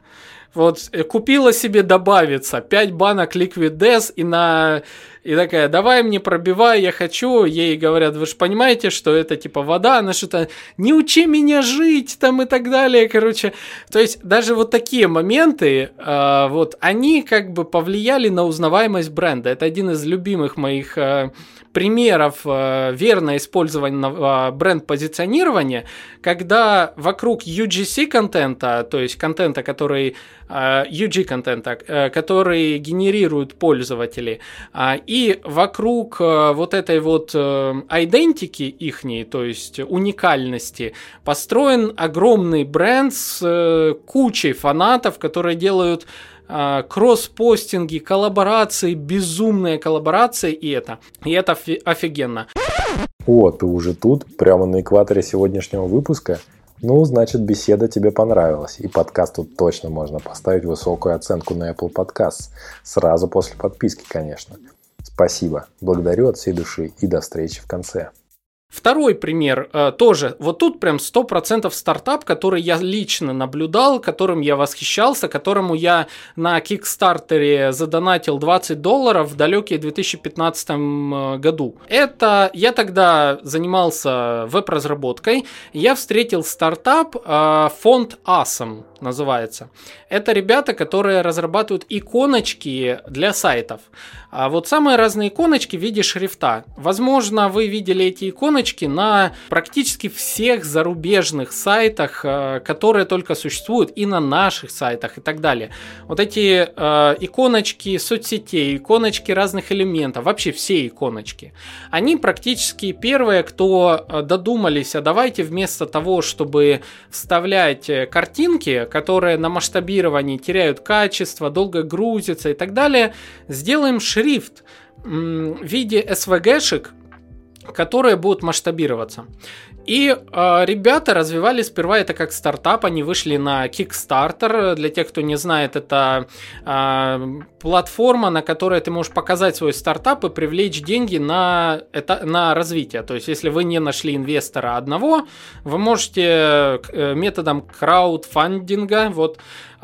вот э, купила себе добавиться 5 банок Liquid Death и на и такая, давай мне пробивай, я хочу. Ей говорят, вы же понимаете, что это типа вода, она что-то, не учи меня жить там и так далее, короче. То есть даже вот такие моменты, э, вот они как бы повлияли на узнаваемость бренда. Это один из любимых моих э, примеров э, верно использованного бренд-позиционирования, когда вокруг UGC контента, то есть контента, который э, UG контента, э, который генерируют пользователи, э, и вокруг вот этой вот идентики ихней, то есть уникальности, построен огромный бренд с кучей фанатов, которые делают а, кросс-постинги, коллаборации, безумные коллаборации, и это. И это офигенно. О, ты уже тут, прямо на экваторе сегодняшнего выпуска? Ну, значит, беседа тебе понравилась, и подкасту точно можно поставить высокую оценку на Apple Podcasts, сразу после подписки, конечно. Спасибо, благодарю от всей души и до встречи в конце. Второй пример э, тоже, вот тут прям 100% стартап, который я лично наблюдал, которым я восхищался, которому я на Кикстартере задонатил 20 долларов в далекие 2015 э, году. Это я тогда занимался веб-разработкой, я встретил стартап э, фонд Asam называется. Это ребята, которые разрабатывают иконочки для сайтов. А вот самые разные иконочки в виде шрифта. Возможно, вы видели эти иконочки на практически всех зарубежных сайтах, э, которые только существуют, и на наших сайтах и так далее. Вот эти э, иконочки соцсетей, иконочки разных элементов, вообще все иконочки, они практически первые, кто э, додумались, а давайте вместо того, чтобы вставлять э, картинки, которые на масштабировании теряют качество, долго грузятся и так далее, сделаем шрифт в виде SVG-шек, которые будут масштабироваться. И э, ребята развивали сперва это как стартап, они вышли на Kickstarter. Для тех, кто не знает, это э, платформа, на которой ты можешь показать свой стартап и привлечь деньги на, это, на развитие. То есть, если вы не нашли инвестора одного, вы можете э, методом краудфандинга, вот,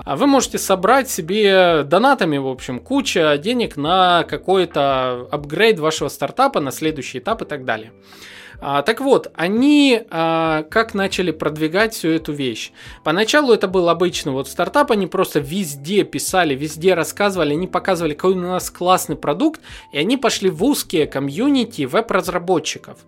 вы можете собрать себе донатами, в общем, куча денег на какой-то апгрейд вашего стартапа, на следующий этап и так далее. А, так вот, они а, как начали продвигать всю эту вещь? Поначалу это был обычный вот стартап, они просто везде писали, везде рассказывали, они показывали, какой у нас классный продукт, и они пошли в узкие комьюнити веб-разработчиков.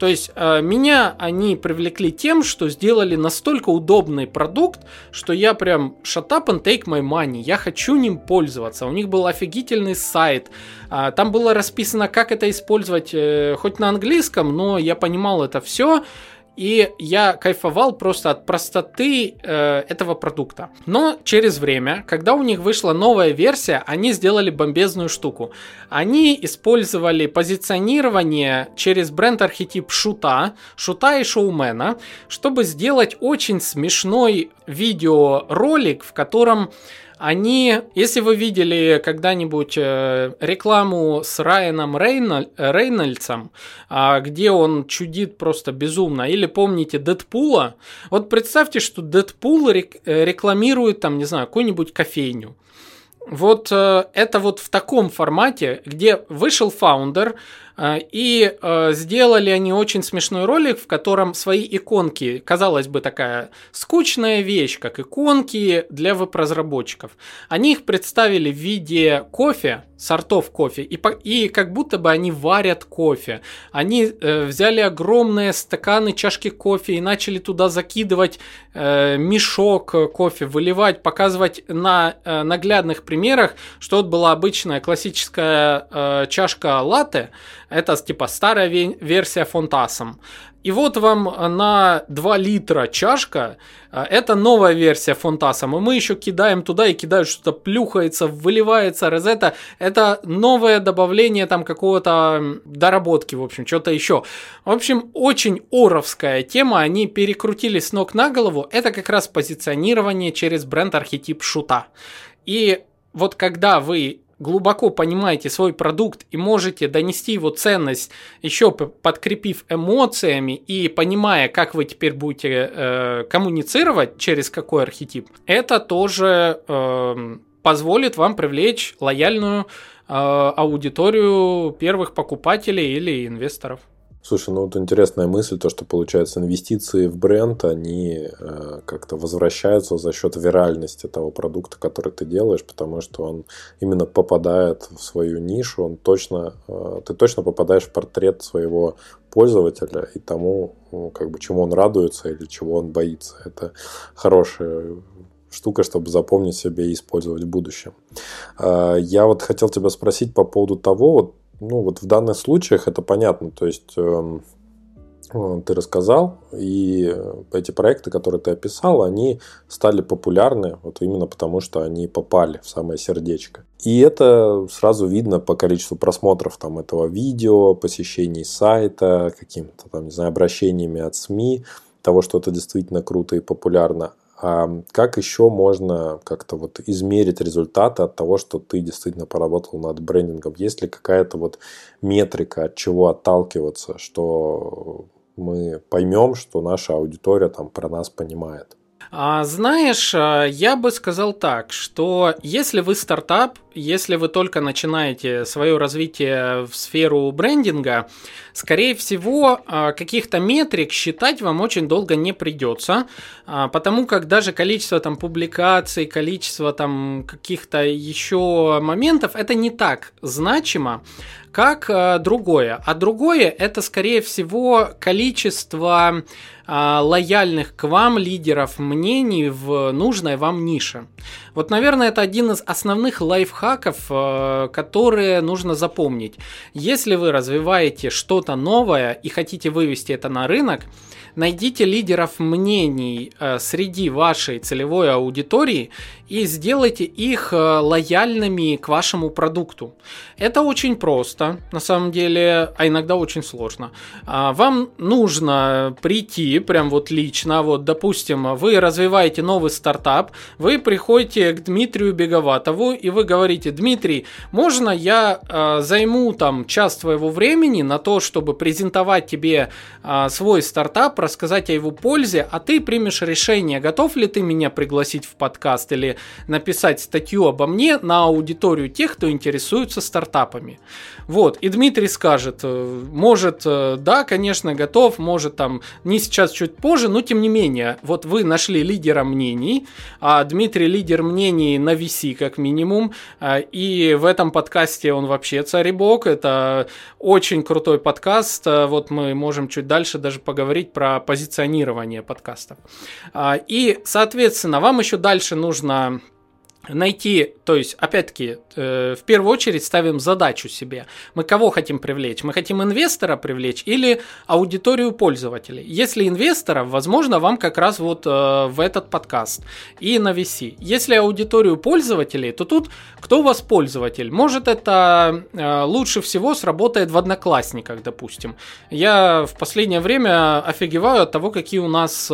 То есть а, меня они привлекли тем, что сделали настолько удобный продукт, что я прям shut up and take my money, я хочу ним пользоваться. У них был офигительный сайт, там было расписано, как это использовать, э, хоть на английском, но я понимал это все. И я кайфовал просто от простоты э, этого продукта. Но через время, когда у них вышла новая версия, они сделали бомбезную штуку. Они использовали позиционирование через бренд-архетип шута, шута и шоумена, чтобы сделать очень смешной видеоролик, в котором они, если вы видели когда-нибудь э, рекламу с Райаном Рейноль, Рейнольдсом, э, где он чудит просто безумно, или помните Дэдпула, вот представьте, что Дэдпул э, рекламирует там, не знаю, какую-нибудь кофейню. Вот э, это вот в таком формате, где вышел фаундер, и э, сделали они очень смешной ролик, в котором свои иконки, казалось бы, такая скучная вещь, как иконки для веб-разработчиков, они их представили в виде кофе, сортов кофе, и, по, и как будто бы они варят кофе. Они э, взяли огромные стаканы, чашки кофе и начали туда закидывать э, мешок кофе, выливать, показывать на э, наглядных примерах, что вот была обычная классическая э, чашка латте, это типа старая версия фонтасом. И вот вам на 2 литра чашка, а, это новая версия фонтасом, и мы еще кидаем туда и кидают что-то плюхается, выливается розета, это новое добавление там какого-то доработки, в общем, что-то еще. В общем, очень оровская тема, они перекрутили с ног на голову, это как раз позиционирование через бренд-архетип шута. И вот когда вы глубоко понимаете свой продукт и можете донести его ценность, еще подкрепив эмоциями и понимая, как вы теперь будете э, коммуницировать, через какой архетип, это тоже э, позволит вам привлечь лояльную э, аудиторию первых покупателей или инвесторов. Слушай, ну вот интересная мысль, то, что получается инвестиции в бренд, они э, как-то возвращаются за счет виральности того продукта, который ты делаешь, потому что он именно попадает в свою нишу, он точно, э, ты точно попадаешь в портрет своего пользователя и тому, ну, как бы, чему он радуется или чего он боится. Это хорошая штука, чтобы запомнить себе и использовать в будущем. Э, я вот хотел тебя спросить по поводу того, вот ну, вот в данных случаях это понятно. То есть эм, э, ты рассказал, и эти проекты, которые ты описал, они стали популярны вот именно потому, что они попали в самое сердечко. И это сразу видно по количеству просмотров там, этого видео, посещений сайта, какими-то там, не знаю, обращениями от СМИ, того, что это действительно круто и популярно. А как еще можно как-то вот измерить результаты от того, что ты действительно поработал над брендингом? Есть ли какая-то вот метрика, от чего отталкиваться, что мы поймем, что наша аудитория там про нас понимает? А, знаешь, а, я бы сказал так, что если вы стартап, если вы только начинаете свое развитие в сферу брендинга, скорее всего, а, каких-то метрик считать вам очень долго не придется, потому как даже количество там публикаций, количество там каких-то еще моментов, это не так значимо, как другое. А другое это, скорее всего, количество лояльных к вам лидеров мнений в нужной вам нише. Вот, наверное, это один из основных лайфхаков, э, которые нужно запомнить. Если вы развиваете что-то новое и хотите вывести это на рынок, найдите лидеров мнений э, среди вашей целевой аудитории и сделайте их э, лояльными к вашему продукту. Это очень просто, на самом деле, а иногда очень сложно. А, вам нужно прийти прям вот лично, вот, допустим, вы развиваете новый стартап, вы приходите к Дмитрию Беговатову и вы говорите, Дмитрий, можно я э, займу там час твоего времени на то, чтобы презентовать тебе свой стартап, рассказать о его пользе, а ты примешь решение, готов ли ты меня пригласить в подкаст или написать статью обо мне на аудиторию тех, кто интересуется стартапами. Вот, и Дмитрий скажет, э, может, э, да, конечно, готов, может, там, не сейчас, чуть позже, но тем не менее, вот вы нашли лидера мнений, а Дмитрий лидер мнений на VC, как минимум, э, и в этом подкасте он вообще царь и бог, это очень крутой подкаст, вот мы можем чуть дальше даже поговорить про позиционирование подкастов. А, и, соответственно, вам еще дальше нужно найти, то есть, опять-таки, э, в первую очередь ставим задачу себе. Мы кого хотим привлечь? Мы хотим инвестора привлечь или аудиторию пользователей? Если инвестора, возможно, вам как раз вот э, в этот подкаст и на VC. Если аудиторию пользователей, то тут кто у вас пользователь? Может, это э, лучше всего сработает в Одноклассниках, допустим. Я в последнее время офигеваю от того, какие у нас...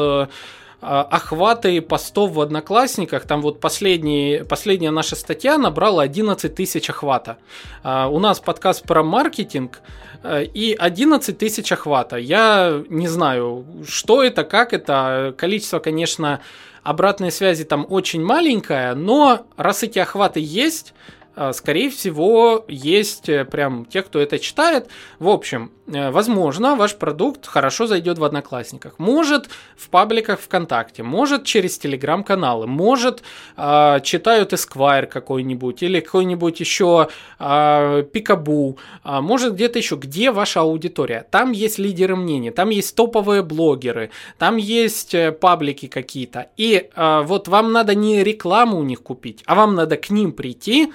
охваты постов в Одноклассниках, там вот последний, последняя наша статья набрала 11 тысяч охвата. А, у нас подкаст про маркетинг, э, и 11 тысяч охвата. Я не знаю, что это, как это. Количество, конечно, обратной связи там очень маленькое, но раз эти охваты есть, а, скорее всего, есть э, прям те, кто это читает. В общем, э, возможно, ваш продукт хорошо зайдет в Одноклассниках. Может, в пабликах ВКонтакте, может, через телеграм-каналы, может, э, читают Esquire какой-нибудь или какой-нибудь еще э, Пикабу, э, может, где-то еще. Где ваша аудитория? Там есть лидеры мнений, там есть топовые блогеры, там есть э, паблики какие-то. И э, вот вам надо не рекламу у них купить, а вам надо к ним прийти,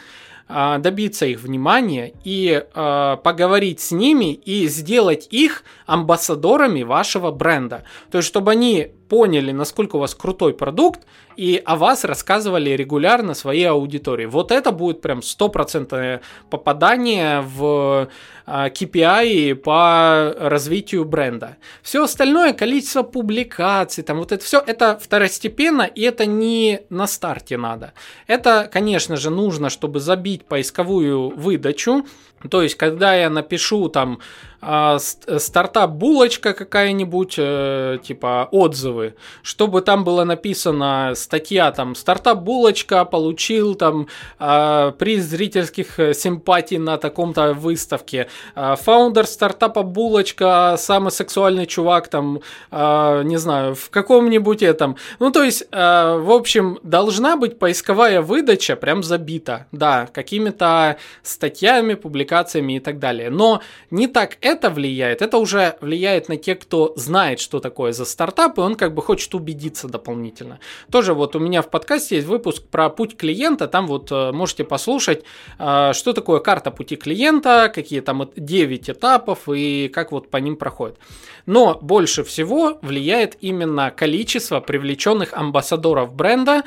добиться их внимания и э, поговорить с ними и сделать их амбассадорами вашего бренда. То есть, чтобы они поняли, насколько у вас крутой продукт, и о вас рассказывали регулярно своей аудитории. Вот это будет прям стопроцентное попадание в KPI а, по развитию бренда. Все остальное, количество публикаций, там вот это все, это второстепенно, и это не на старте надо. Это, конечно же, нужно, чтобы забить поисковую выдачу, то есть, когда я напишу там а, стартап булочка какая-нибудь, э, типа отзывы, чтобы там было написано статья там стартап булочка получил там э, приз зрительских э, симпатий на таком-то выставке, фаундер стартапа булочка, самый сексуальный чувак там, не знаю, в каком-нибудь этом, ну то есть, в общем, должна быть поисковая выдача прям забита, да, какими-то статьями, публикациями и так далее, но не так это это влияет, это уже влияет на тех, кто знает, что такое за стартап, и он как бы хочет убедиться дополнительно. Тоже вот у меня в подкасте есть выпуск про путь клиента, там вот э, можете послушать, э, что такое карта пути клиента, какие там 9 этапов и как вот по ним проходит. Но больше всего влияет именно количество привлеченных амбассадоров бренда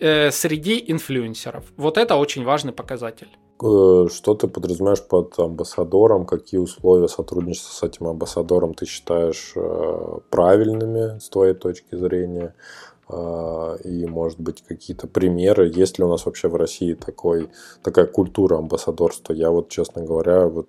э, среди инфлюенсеров. Вот это очень важный показатель. Э, что ты подразумеваешь под амбассадором? Какие условия сотрудничества с этим амбассадором ты считаешь э, правильными с твоей точки зрения? Э, и, может быть, какие-то примеры, есть ли у нас вообще в России такой, такая культура амбассадорства? Я вот, честно говоря, вот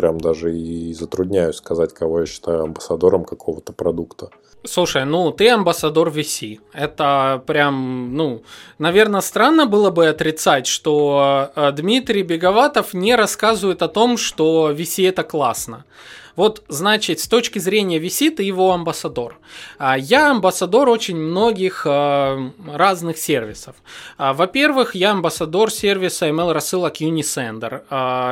прям даже и затрудняюсь сказать, кого я считаю амбассадором какого-то продукта. Слушай, ну ты амбассадор VC. Это прям, ну, наверное, странно было бы отрицать, что э, Дмитрий Беговатов не рассказывает о том, что VC это классно. Вот, значит, с точки зрения VC ты его амбассадор. А, я амбассадор очень многих а, разных сервисов. А, во-первых, я амбассадор сервиса email рассылок Unisender.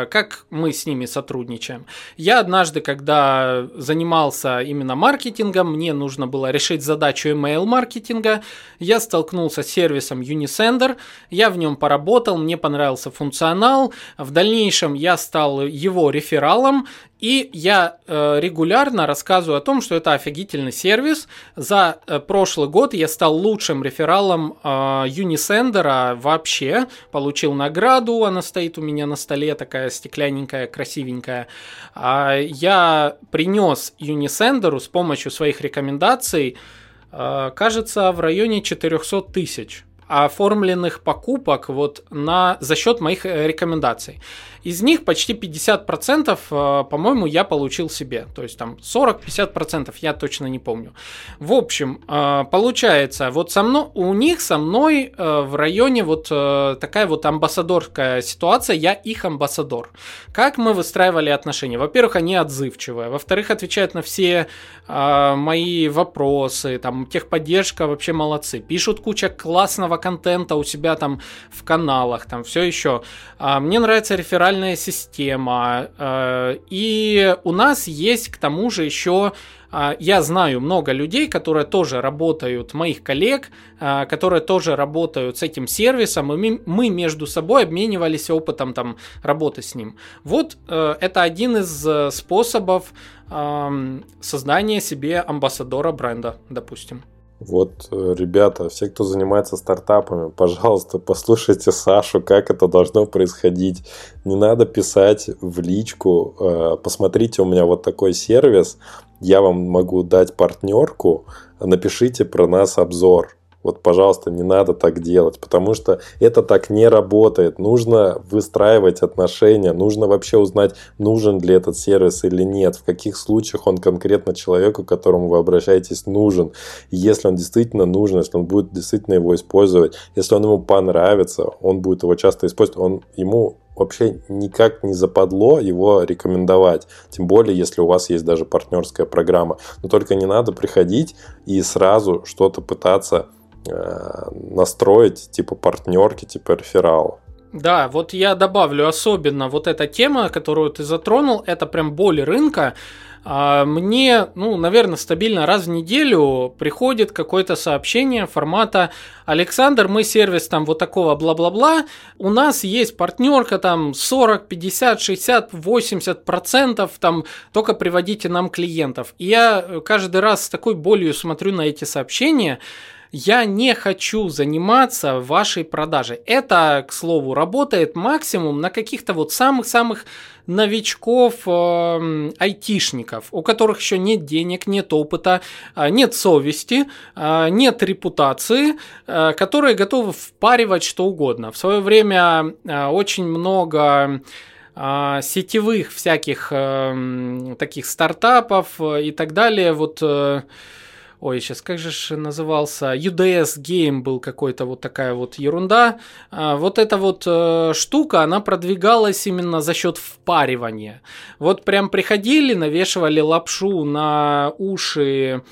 Как мы с ними сотрудничаем? Я однажды, когда занимался именно маркетингом, мне нужно было решить задачу email маркетинга. Я столкнулся с сервисом Unisender, я в нем поработал, мне понравился функционал. В дальнейшем я стал его рефералом, и я э, регулярно рассказываю о том, что это офигительный сервис. За э, прошлый год я стал лучшим рефералом э, Unisender вообще. Получил награду, она стоит у меня на столе, такая стеклянненькая, красивенькая. Э, я принес Unisender с помощью своих рекомендаций, э, кажется, в районе 400 тысяч оформленных покупок вот на, за счет моих э, рекомендаций. Из них почти 50%, э, по-моему, я получил себе. То есть там 40-50%, я точно не помню. В общем, э, получается, вот со мной, у них со мной в районе вот такая вот амбассадорская ситуация, я их амбассадор. Как мы выстраивали отношения? Во-первых, они отзывчивые. Во-вторых, отвечают на все мои вопросы. Там техподдержка вообще молодцы. Пишут куча классного контента у себя там в каналах, там все еще. А, мне нравится реферальная система. А, и у нас есть к тому же еще а, я знаю много людей, которые тоже работают, моих коллег, которые тоже работают с этим сервисом, и мы между собой обменивались опытом там работы с ним. Вот э, это один из э, способов создания себе амбассадора бренда, допустим. Вот, э, ребята, все, кто занимается стартапами, [LAUGHS] пожалуйста, послушайте Сашу, как это должно происходить. Не надо писать в личку, э, посмотрите, у меня вот такой сервис, я вам могу дать партнерку, напишите про нас обзор. Вот, пожалуйста, не надо так делать, потому что это так не работает. Нужно выстраивать отношения, нужно вообще узнать, нужен ли этот сервис или нет, в каких случаях он конкретно человеку, к которому вы обращаетесь, нужен. Если он действительно нужен, если он будет действительно его использовать, если он ему понравится, он будет его часто использовать, он ему вообще никак не западло его рекомендовать. Тем более, если у вас есть даже партнерская программа. Но только не надо приходить и сразу что-то пытаться настроить типа партнерки, типа реферала. Да, вот я добавлю особенно вот эта тема, которую ты затронул, это прям боль рынка. А, мне, ну, наверное, стабильно раз в неделю приходит какое-то сообщение формата «Александр, мы сервис там вот такого бла-бла-бла, у нас есть партнерка там 40, 50, 60, 80 процентов, там только приводите нам клиентов». И я каждый раз с такой болью смотрю на эти сообщения, я не хочу заниматься вашей продажей. Это, к слову, работает максимум на каких-то вот самых-самых новичков, э, айтишников, у которых еще нет денег, нет опыта, э, нет совести, э, нет репутации, э, которые готовы впаривать что угодно. В свое время очень много сетевых всяких э, таких стартапов и так далее. Вот Ой, сейчас как же назывался? UDS Game был какой-то вот такая вот ерунда. А, вот эта вот э, штука, она продвигалась именно за счет впаривания. Вот прям приходили, навешивали лапшу на уши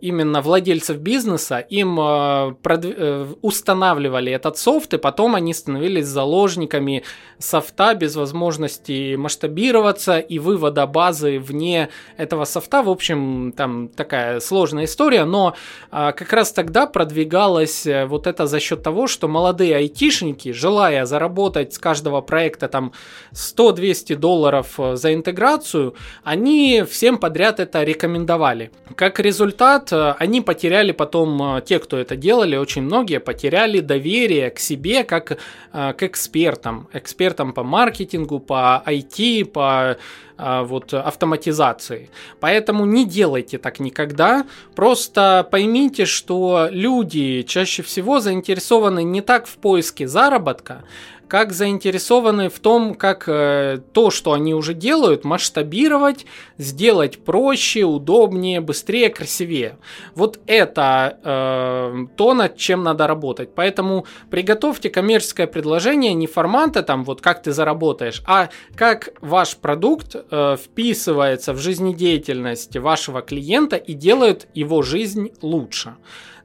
именно владельцев бизнеса, им а, э, устанавливали этот софт, и потом они становились заложниками софта без возможности масштабироваться и вывода базы вне этого софта. В общем, там такая сложная история, но а, как раз тогда продвигалось э, вот это за счет того, что молодые айтишники, желая заработать с каждого проекта там 100-200 долларов э, за интеграцию, они всем подряд это рекомендовали. Как результат результат, э, они потеряли потом, э, те, кто это делали, очень многие потеряли доверие к себе как э, к экспертам. Экспертам по маркетингу, по IT, по вот автоматизации. Поэтому не делайте так никогда. Просто поймите, что люди чаще всего заинтересованы не так в поиске заработка, как заинтересованы в том, как э, то, что они уже делают, масштабировать, сделать проще, удобнее, быстрее, красивее. Вот это э, то, над чем надо работать. Поэтому приготовьте коммерческое предложение не формата там вот как ты заработаешь, а как ваш продукт э, вписывается в жизнедеятельность вашего клиента и делает его жизнь лучше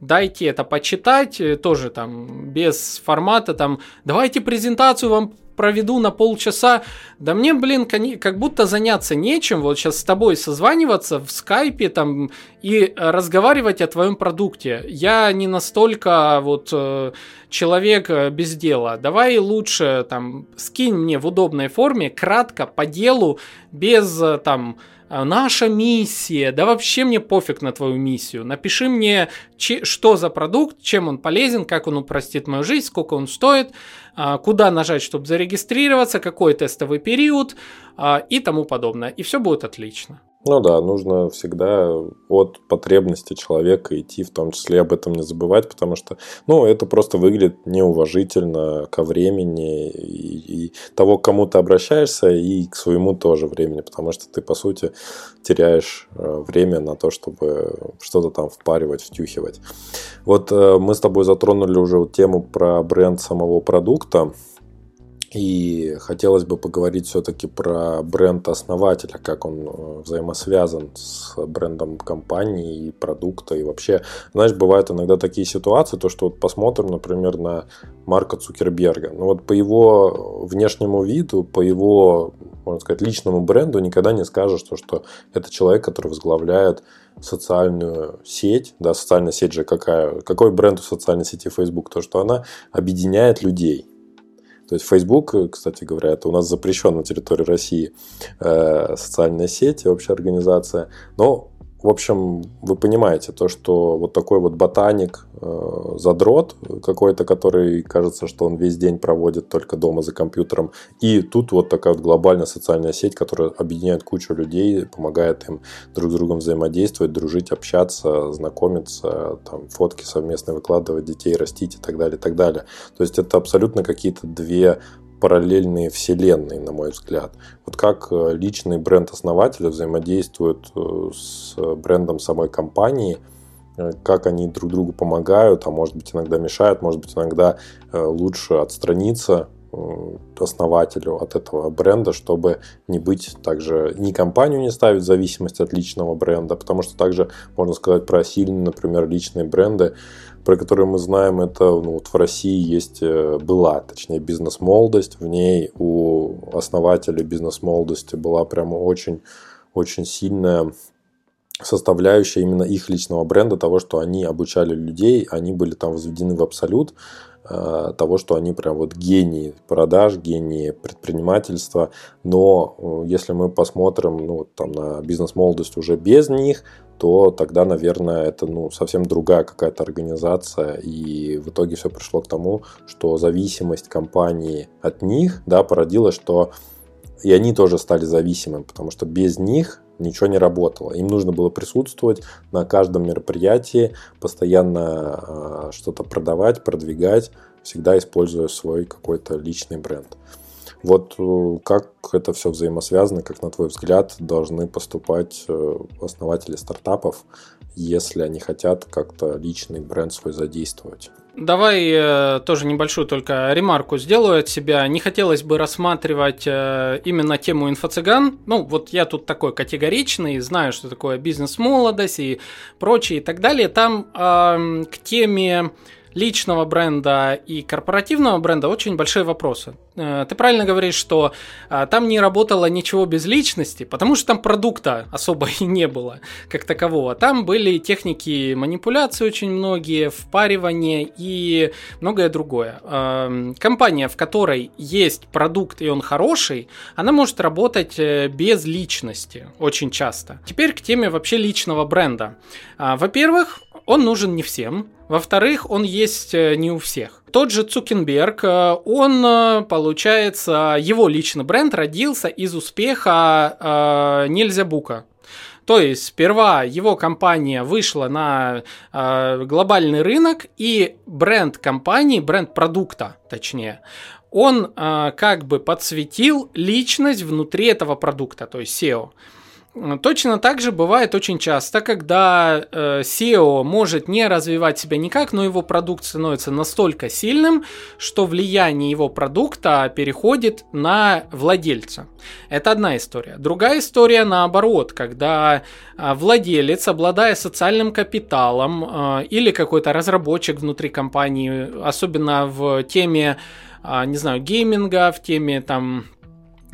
дайте это почитать, э, тоже там без формата, там, давайте презентацию вам проведу на полчаса. Да мне, блин, как будто заняться нечем, вот сейчас с тобой созваниваться в скайпе там и разговаривать о твоем продукте. Я не настолько вот э, человек э, без дела. Давай лучше там скинь мне в удобной форме, кратко, по делу, без там наша миссия, да вообще мне пофиг на твою миссию. Напиши мне, че, что за продукт, чем он полезен, как он упростит мою жизнь, сколько он стоит, а, куда нажать, чтобы зарегистрироваться, какой тестовый период а, и тому подобное. И все будет отлично. Ну да, нужно всегда от потребности человека идти, в том числе об этом не забывать, потому что, ну, это просто выглядит неуважительно ко времени и, и того, к кому ты обращаешься, и к своему тоже времени, потому что ты, по сути, теряешь э, время на то, чтобы что-то там впаривать, втюхивать. Вот э, мы с тобой затронули уже тему про бренд самого продукта. И хотелось бы поговорить все-таки про бренд основателя, как он э, взаимосвязан с брендом компании и продукта. И вообще, знаешь, бывают иногда такие ситуации, то что вот посмотрим, например, на Марка Цукерберга. Ну вот по его внешнему виду, по его, можно сказать, личному бренду никогда не скажешь, что, что это человек, который возглавляет социальную сеть, да, социальная сеть же какая, какой бренд у социальной сети Facebook, то, что она объединяет людей, то есть Facebook, кстати говоря, это у нас запрещен на территории России э, социальная сеть, общая организация. Но в общем, вы понимаете, то, что вот такой вот ботаник, э, задрот какой-то, который кажется, что он весь день проводит только дома за компьютером. И тут вот такая вот глобальная социальная сеть, которая объединяет кучу людей, помогает им друг с другом взаимодействовать, дружить, общаться, знакомиться, там, фотки совместно выкладывать, детей растить и так далее, и так далее. То есть это абсолютно какие-то две параллельные вселенные, на мой взгляд. Вот как э, личный бренд основателя взаимодействует э, с брендом самой компании, э, как они друг другу помогают, а может быть иногда мешают, может быть иногда лучше отстраниться основателю от этого бренда, чтобы не быть также, ни компанию не ставить в зависимость от личного бренда, потому что также можно сказать про сильные, например, личные бренды, про которую мы знаем, это ну, вот в России есть, э, была, точнее, бизнес-молодость. В ней у основателя бизнес-молодости была прямо очень, очень сильная составляющая именно их личного бренда, того, что они обучали людей, они были там возведены в абсолют, того, что они прям вот гении продаж, гении предпринимательства. Но э, если мы посмотрим ну, там, на бизнес-молодость уже без них, то тогда, наверное, это ну, совсем другая какая-то организация. И в итоге все пришло к тому, что зависимость компании от них да, породила, что и они тоже стали зависимыми, потому что без них ничего не работало. Им нужно было присутствовать на каждом мероприятии, постоянно э, что-то продавать, продвигать, всегда используя свой какой-то личный бренд. Вот э, как это все взаимосвязано, как на твой взгляд должны поступать э, основатели стартапов, если они хотят как-то личный бренд свой задействовать? Давай э, тоже небольшую только ремарку сделаю от себя. Не хотелось бы рассматривать э, именно тему инфо-цыган. Ну, вот я тут такой категоричный, знаю, что такое бизнес-молодость и прочее и так далее. Там э, к теме личного бренда и корпоративного бренда очень большие вопросы. Э, ты правильно говоришь, что э, там не работало ничего без личности, потому что там продукта особо [LAUGHS] и не было как такового. Там были техники манипуляции очень многие, впаривания и многое другое. Эм, компания, в которой есть продукт и он хороший, она может работать э, без личности очень часто. Теперь к теме вообще личного бренда. Во-первых, он нужен не всем. Во-вторых, он есть э, не у всех. Тот же Цукенберг, э, он, э, получается, его личный бренд родился из успеха э, Нельзя Бука. То есть сперва его компания вышла на э, глобальный рынок, и бренд компании, бренд продукта, точнее, он э, как бы подсветил личность внутри этого продукта, то есть SEO. Точно так же бывает очень часто, когда э, SEO может не развивать себя никак, но его продукт становится настолько сильным, что влияние его продукта переходит на владельца. Это одна история. Другая история наоборот, когда э, владелец, обладая социальным капиталом э, или какой-то разработчик внутри компании, особенно в теме, не знаю, гейминга, в теме там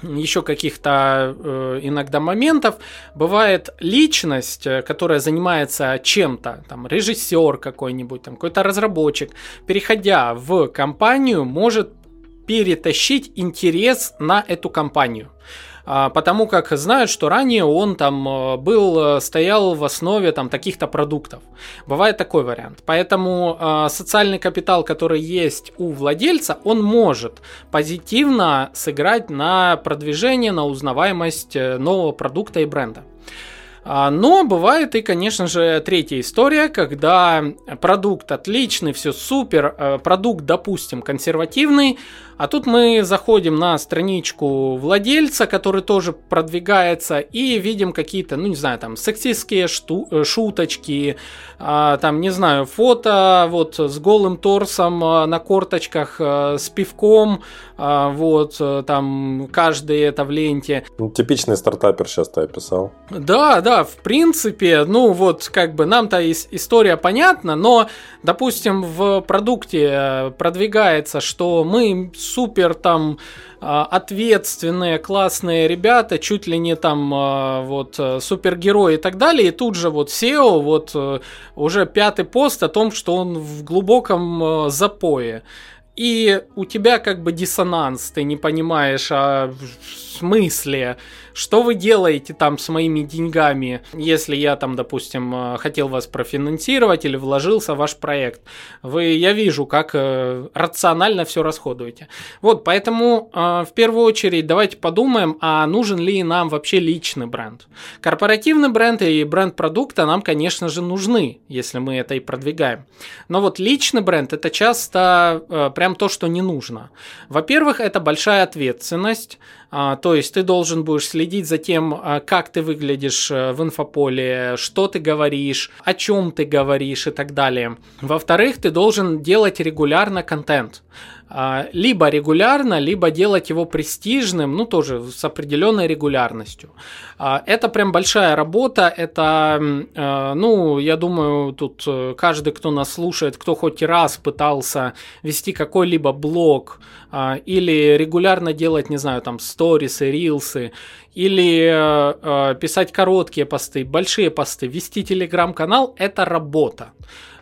еще каких-то э, иногда моментов. Бывает личность, э, которая занимается чем-то, там режиссер какой-нибудь, там какой-то разработчик, переходя в компанию, может перетащить интерес на эту компанию. А, потому как знают, что ранее он там э, был, э, стоял в основе там таких-то продуктов. Бывает такой вариант. Поэтому а, социальный капитал, который есть у владельца, он может позитивно сыграть на продвижение, на узнаваемость э, нового продукта и бренда. А, но бывает и, конечно же, третья история, когда продукт отличный, все супер, продукт, допустим, консервативный, а тут мы заходим на страничку владельца, который тоже продвигается, и видим какие-то, ну не знаю, там сексистские шту- э, шуточки, а, там, не знаю, фото вот с голым торсом а, на корточках, а, с пивком, а, вот, там каждый это в ленте. Ну, типичный стартапер сейчас ты описал. Да, да, в принципе, ну вот, как бы нам-то история понятна, но, допустим, в продукте э, продвигается, что мы супер там а, ответственные, классные ребята, чуть ли не там а, вот э, супергерои и так далее. И тут же вот SEO, вот э, уже пятый пост о том, что он в глубоком э, запое. И у тебя как бы диссонанс, ты не понимаешь, а в смысле, что вы делаете там с моими деньгами, если я там, допустим, э, хотел вас профинансировать или вложился в ваш проект. Вы, я вижу, как э, рационально все расходуете. Вот, поэтому э, в первую очередь давайте подумаем, а нужен ли нам вообще личный бренд. Корпоративный бренд и бренд продукта нам, конечно же, нужны, если мы это и продвигаем. Но вот личный бренд это часто прям то, что не нужно. Во-первых, это большая ответственность, то есть ты должен будешь следить за тем, а, как ты выглядишь э, в инфополе, что ты говоришь, о чем ты говоришь и так далее. Во-вторых, ты должен делать регулярно контент. А, либо регулярно, либо делать его престижным, ну тоже с определенной регулярностью. А, это прям большая работа, это, а, ну, я думаю, тут э, каждый, кто нас слушает, кто хоть раз пытался вести какой-либо блог или регулярно делать, не знаю, там, сторисы, рилсы, или э, писать короткие посты, большие посты, вести телеграм-канал, это работа.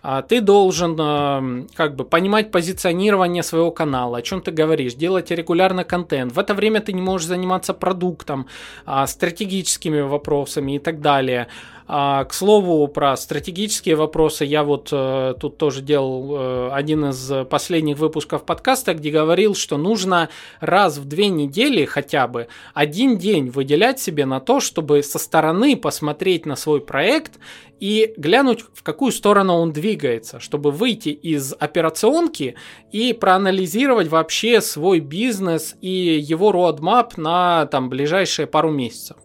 А ты должен эм, как бы понимать позиционирование своего канала, о чем ты говоришь, делать регулярно контент. В это время ты не можешь заниматься продуктом, а, стратегическими вопросами и так далее. А, к слову, про стратегические вопросы я вот э, тут тоже делал э, один из последних выпусков подкаста, где говорил, что нужно раз в две недели хотя бы один день выделять себе на то, чтобы со стороны посмотреть на свой проект и глянуть, в какую сторону он двигается, чтобы выйти из операционки и проанализировать вообще свой бизнес и его roadmap на там ближайшие пару месяцев.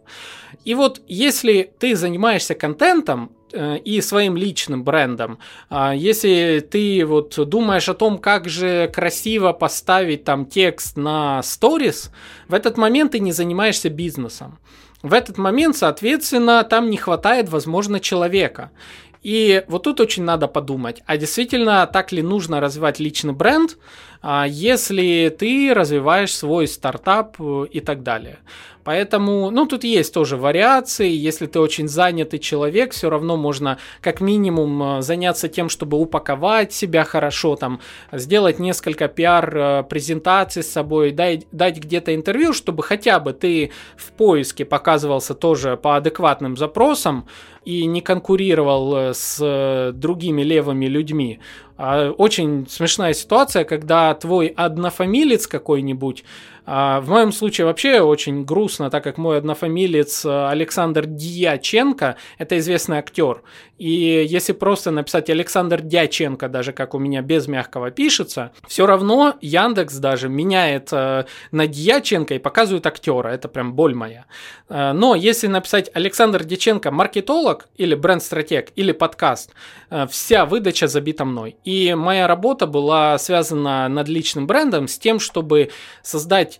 И вот если ты занимаешься контентом, э, и своим личным брендом. А если ты вот думаешь о том, как же красиво поставить там текст на сторис, в этот момент ты не занимаешься бизнесом. В этот момент, соответственно, там не хватает, возможно, человека. И вот тут очень надо подумать, а действительно так ли нужно развивать личный бренд, а если ты развиваешь свой стартап э, и так далее. Поэтому, ну, тут есть тоже вариации. Если ты очень занятый человек, все равно можно как минимум э, заняться тем, чтобы упаковать себя хорошо, там, сделать несколько пиар-презентаций с собой, дать, дать где-то интервью, чтобы хотя бы ты в поиске показывался тоже по адекватным запросам и не конкурировал э, с другими левыми людьми. А, очень смешная ситуация, когда твой однофамилец какой-нибудь в моем случае вообще очень грустно, так как мой однофамилец э, Александр Дьяченко – это известный актер. И если просто написать Александр Дьяченко, даже как у меня без мягкого пишется, все равно Яндекс даже меняет э, на Дьяченко и показывает актера. Это прям боль моя. Э, но если написать Александр Дьяченко маркетолог или бренд-стратег или подкаст, вся выдача забита мной. И моя работа была связана над личным брендом с тем, чтобы создать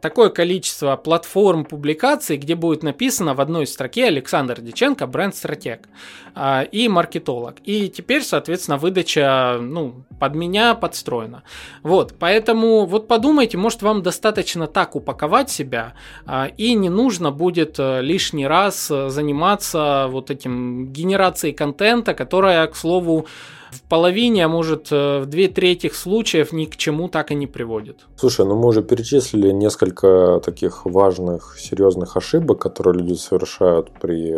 такое количество платформ публикаций, где будет написано в одной строке Александр Диченко, бренд-стратег а, и маркетолог. И теперь, соответственно, выдача ну, под меня подстроена. Вот, поэтому вот подумайте, может вам достаточно так упаковать себя, а, и не нужно будет э, лишний раз э, заниматься вот этим генерацией контента, которая, к слову, в половине, а может э, в две трети случаев ни к чему так и не приводит. Слушай, ну мы уже перечислили несколько таких важных, серьезных ошибок, которые люди совершают при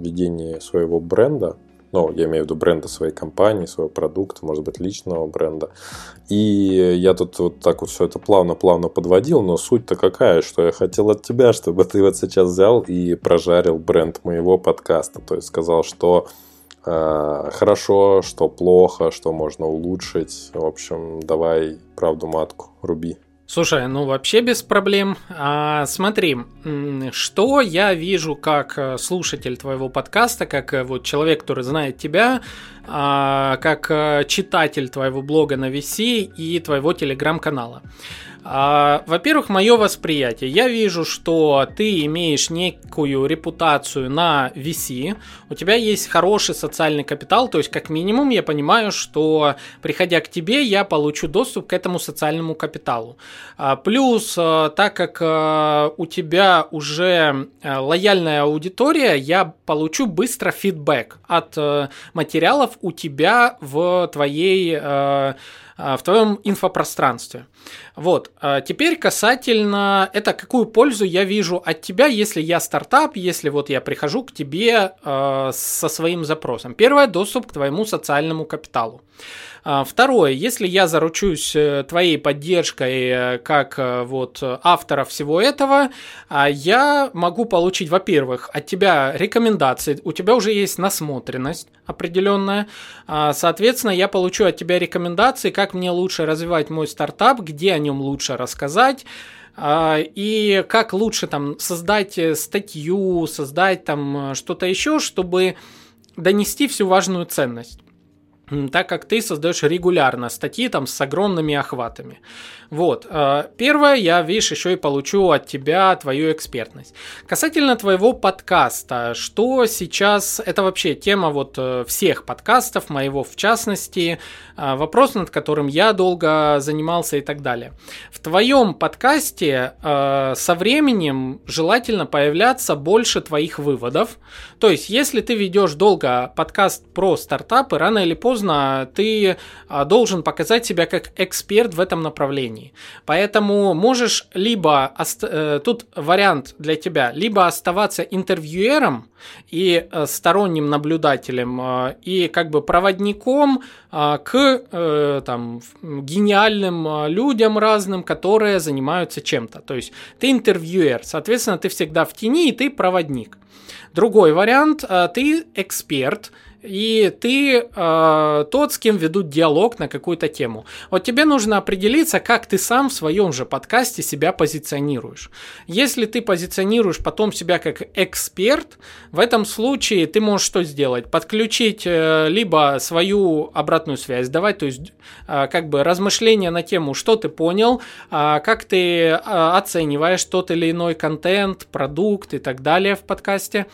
ведении своего бренда. Ну, я имею в виду бренда своей компании, своего продукта, может быть, личного бренда. И я тут вот так вот все это плавно-плавно подводил, но суть-то какая, что я хотел от тебя, чтобы ты вот сейчас взял и прожарил бренд моего подкаста. То есть сказал, что э, хорошо, что плохо, что можно улучшить. В общем, давай правду матку, руби. Слушай, ну вообще без проблем. А, смотри, что я вижу как э, слушатель твоего подкаста, как э, вот человек, который знает тебя, а, как э, читатель твоего блога на VC и твоего телеграм-канала. А, во-первых, мое восприятие. Я вижу, что ты имеешь некую репутацию на VC, у тебя есть хороший социальный капитал, то есть как минимум я понимаю, что приходя к тебе, я получу доступ к этому социальному капиталу. А, плюс, а, так как а, у тебя уже а, лояльная аудитория, я получу быстро фидбэк от а, материалов у тебя в твоей а, а, в твоем инфопространстве. Вот. А теперь касательно это, какую пользу я вижу от тебя, если я стартап, если вот я прихожу к тебе э, со своим запросом. Первое, доступ к твоему социальному капиталу. А, второе, если я заручусь э, твоей поддержкой э, как э, вот автора всего этого, а, я могу получить, во-первых, от тебя рекомендации, у тебя уже есть насмотренность определенная, а, соответственно, я получу от тебя рекомендации, как мне лучше развивать мой стартап, где о нем лучше рассказать, и как лучше там создать статью, создать там что-то еще, чтобы донести всю важную ценность так как ты создаешь регулярно статьи там с огромными охватами. Вот. Э, первое, я, видишь, еще и получу от тебя твою экспертность. Касательно твоего подкаста, что сейчас, это вообще тема вот э, всех подкастов, моего в частности, э, вопрос, над которым я долго занимался и так далее. В твоем подкасте со временем желательно появляться больше твоих выводов. То есть, если ты ведешь долго подкаст про стартапы, рано или поздно ты должен показать себя как эксперт в этом направлении. Поэтому можешь либо, э, тут вариант для тебя, либо оставаться интервьюером и э, сторонним наблюдателем, э, и как бы проводником к там, гениальным людям разным, которые занимаются чем-то. То есть ты интервьюер, соответственно, ты всегда в тени, и ты проводник. Другой вариант, ты эксперт, и ты э, тот, с кем ведут диалог на какую-то тему. Вот тебе нужно определиться, как ты сам в своем же подкасте себя позиционируешь. Если ты позиционируешь потом себя как эксперт, в этом случае ты можешь что сделать? Подключить э, либо свою обратную связь, давать, то есть э, как бы размышления на тему, что ты понял, э, как ты э, оцениваешь тот или иной контент, продукт и так далее в подкасте.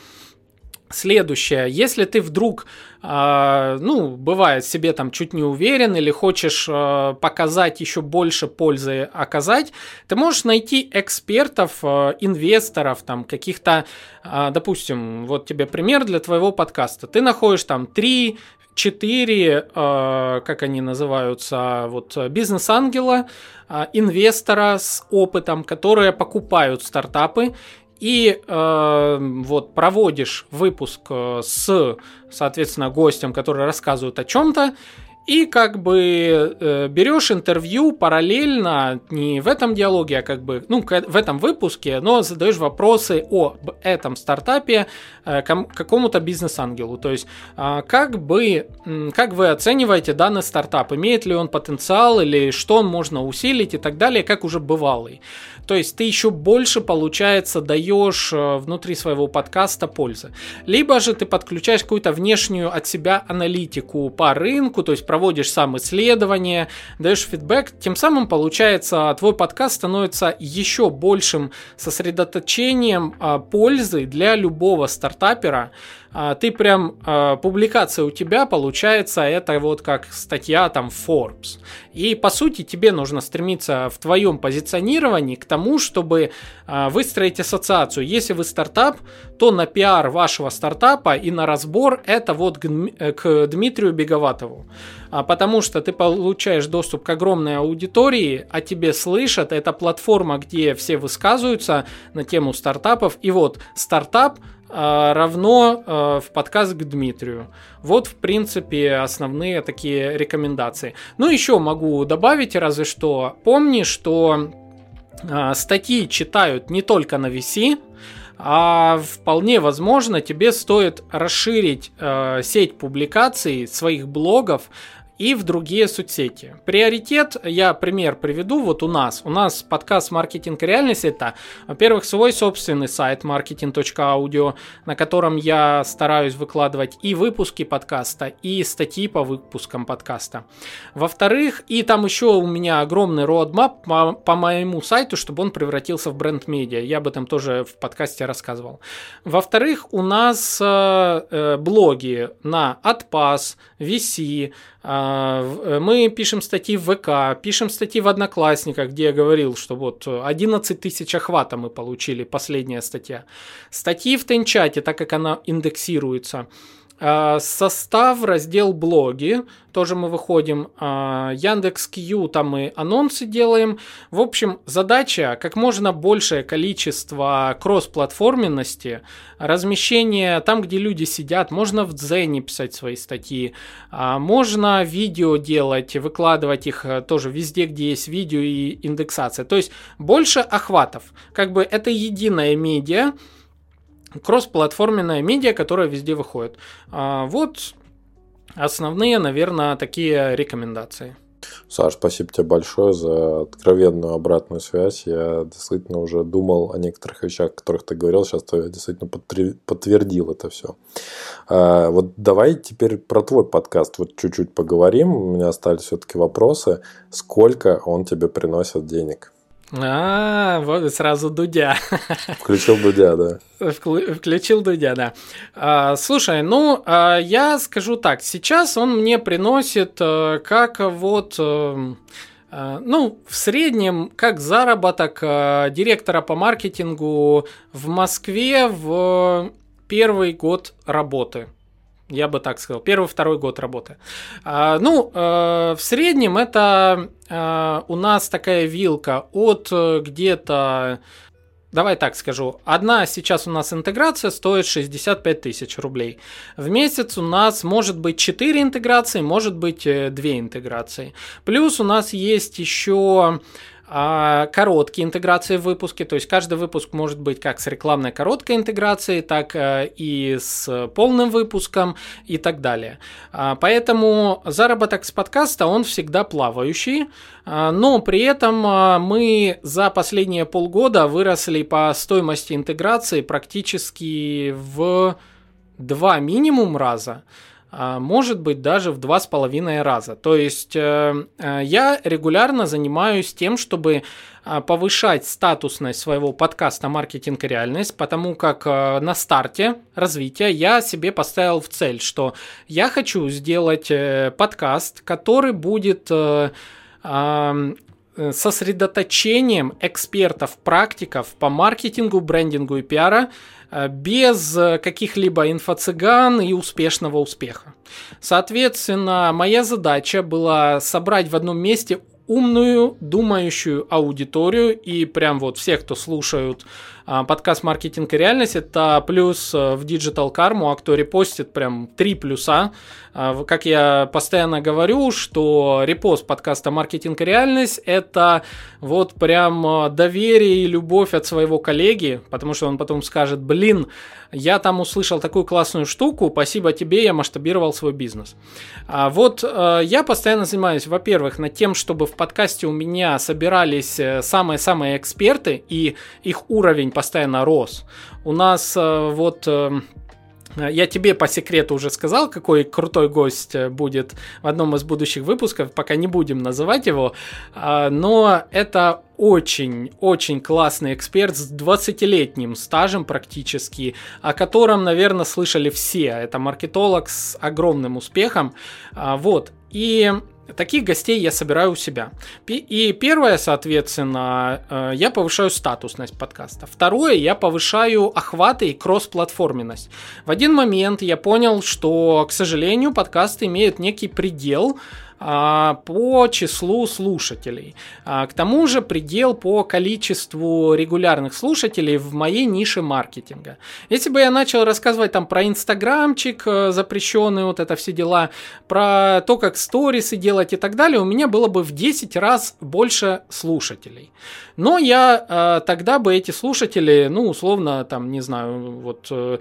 Следующее, если ты вдруг, э, ну, бывает себе там чуть не уверен или хочешь э, показать еще больше пользы оказать, ты можешь найти экспертов, э, инвесторов, там каких-то, э, допустим, вот тебе пример для твоего подкаста. Ты находишь там 3 четыре, э, как они называются, вот бизнес-ангела, инвестора с опытом, которые покупают стартапы и э, вот проводишь выпуск э, с, соответственно, гостем, который рассказывает о чем-то, и как бы э, берешь интервью параллельно, не в этом диалоге, а как бы, ну, в этом выпуске, но задаешь вопросы о этом стартапе э, какому-то бизнес-ангелу. То есть, э, как бы, э, как вы оцениваете данный стартап? Имеет ли он потенциал или что можно усилить и так далее, как уже бывалый. То есть ты еще больше, получается, даешь э, внутри своего подкаста пользы. Либо же ты подключаешь какую-то внешнюю от себя аналитику по рынку, то есть проводишь сам исследование, даешь фидбэк, тем самым, получается, твой подкаст становится еще большим сосредоточением а, пользы для любого стартапера, ты прям, а, публикация у тебя получается, это вот как статья там Forbes. И по сути тебе нужно стремиться в твоем позиционировании к тому, чтобы а, выстроить ассоциацию. Если вы стартап, то на пиар вашего стартапа и на разбор это вот к, к Дмитрию Беговатову. Потому что ты получаешь доступ к огромной аудитории, а тебе слышат, это платформа, где все высказываются на тему стартапов. И вот стартап равно в подкаст к Дмитрию. Вот, в принципе, основные такие рекомендации. Ну, еще могу добавить, разве что, помни, что статьи читают не только на VC, а вполне возможно тебе стоит расширить э, сеть публикаций своих блогов и в другие соцсети. Приоритет, я пример приведу, вот у нас. У нас подкаст «Маркетинг реальность» это, во-первых, свой собственный сайт marketing.audio, на котором я стараюсь выкладывать и выпуски подкаста, и статьи по выпускам подкаста. Во-вторых, и там еще у меня огромный roadmap по, по моему сайту, чтобы он превратился в бренд-медиа. Я об этом тоже в подкасте рассказывал. Во-вторых, у нас э, э блоги на Atpass, VC, мы пишем статьи в ВК, пишем статьи в Одноклассниках, где я говорил, что вот 11 тысяч охвата мы получили, последняя статья. Статьи в Тенчате, так как она индексируется. А, состав, раздел блоги, тоже мы выходим. А, Яндекс Кью, там мы анонсы делаем. В общем, задача как можно большее количество кросс-платформенности, размещение там, где люди сидят. Можно в Дзене писать свои статьи, а, можно видео делать, выкладывать их э, тоже везде, где есть видео и индексация. То есть больше охватов. Как бы это единая медиа, кроссплатформенная медиа, которая везде выходит. А, вот основные, наверное, такие рекомендации. Саш, спасибо тебе большое за откровенную обратную связь. Я действительно уже думал о некоторых вещах, о которых ты говорил. Сейчас ты действительно подтвердил это все. А, вот давай теперь про твой подкаст вот чуть-чуть поговорим. У меня остались все-таки вопросы. Сколько он тебе приносит денег? А, вот сразу Дудя. [LAUGHS] Включил Дудя, да. Включил Дудя, да. А, слушай, ну, а, я скажу так, сейчас он мне приносит а, как вот... А, ну, в среднем, как заработок а, директора по маркетингу в Москве в первый год работы. Я бы так сказал. Первый-второй год работы. А, ну, э, в среднем это э, у нас такая вилка от э, где-то... Давай так скажу. Одна сейчас у нас интеграция стоит 65 тысяч рублей. В месяц у нас может быть 4 интеграции, может быть 2 интеграции. Плюс у нас есть еще короткие интеграции в выпуске, то есть каждый выпуск может быть как с рекламной короткой интеграцией, так э, и с полным выпуском и так далее. А, поэтому заработок с подкаста, он всегда плавающий, а, но при этом мы за последние полгода выросли по стоимости интеграции практически в два минимум раза. А, может быть даже в два с половиной раза. То есть э, э, я регулярно занимаюсь тем, чтобы а, повышать статусность своего подкаста «Маркетинг и реальность», потому как э, на старте развития я себе поставил в цель, что я хочу сделать подкаст, который будет сосредоточением экспертов, практиков по маркетингу, брендингу и пиара без э, каких-либо инфо-цыган и успешного успеха. Соответственно, моя задача была собрать в одном месте умную, думающую аудиторию и прям вот всех, кто слушают подкаст «Маркетинг и реальность» — это плюс э, в Digital Karma, кто репостит прям три плюса. А, как я постоянно говорю, что репост подкаста «Маркетинг и реальность» — это вот прям э, доверие и любовь от своего коллеги, потому что он потом скажет, блин, я там услышал такую классную штуку, спасибо тебе, я масштабировал свой бизнес. А вот э, я постоянно занимаюсь, во-первых, над тем, чтобы в подкасте у меня собирались самые-самые эксперты, и их уровень постоянно рос. У нас э, вот э, я тебе по секрету уже сказал, какой крутой гость э, будет в одном из будущих выпусков, пока не будем называть его, а, но это очень-очень классный эксперт с 20-летним стажем практически, о котором, наверное, слышали все. Это маркетолог с огромным успехом. А, вот. И Таких гостей я собираю у себя. И первое, соответственно, э, я повышаю статусность подкаста. Второе, я повышаю охваты и кроссплатформенность. В один момент я понял, что, к сожалению, подкасты имеют некий предел, по числу слушателей. А, к тому же предел по количеству регулярных слушателей в моей нише маркетинга. Если бы я начал рассказывать там про инстаграмчик э, запрещенный, вот это все дела, про то, как сторисы делать и так далее, у меня было бы в 10 раз больше слушателей. Но я э, тогда бы эти слушатели, ну, условно, там, не знаю, вот э,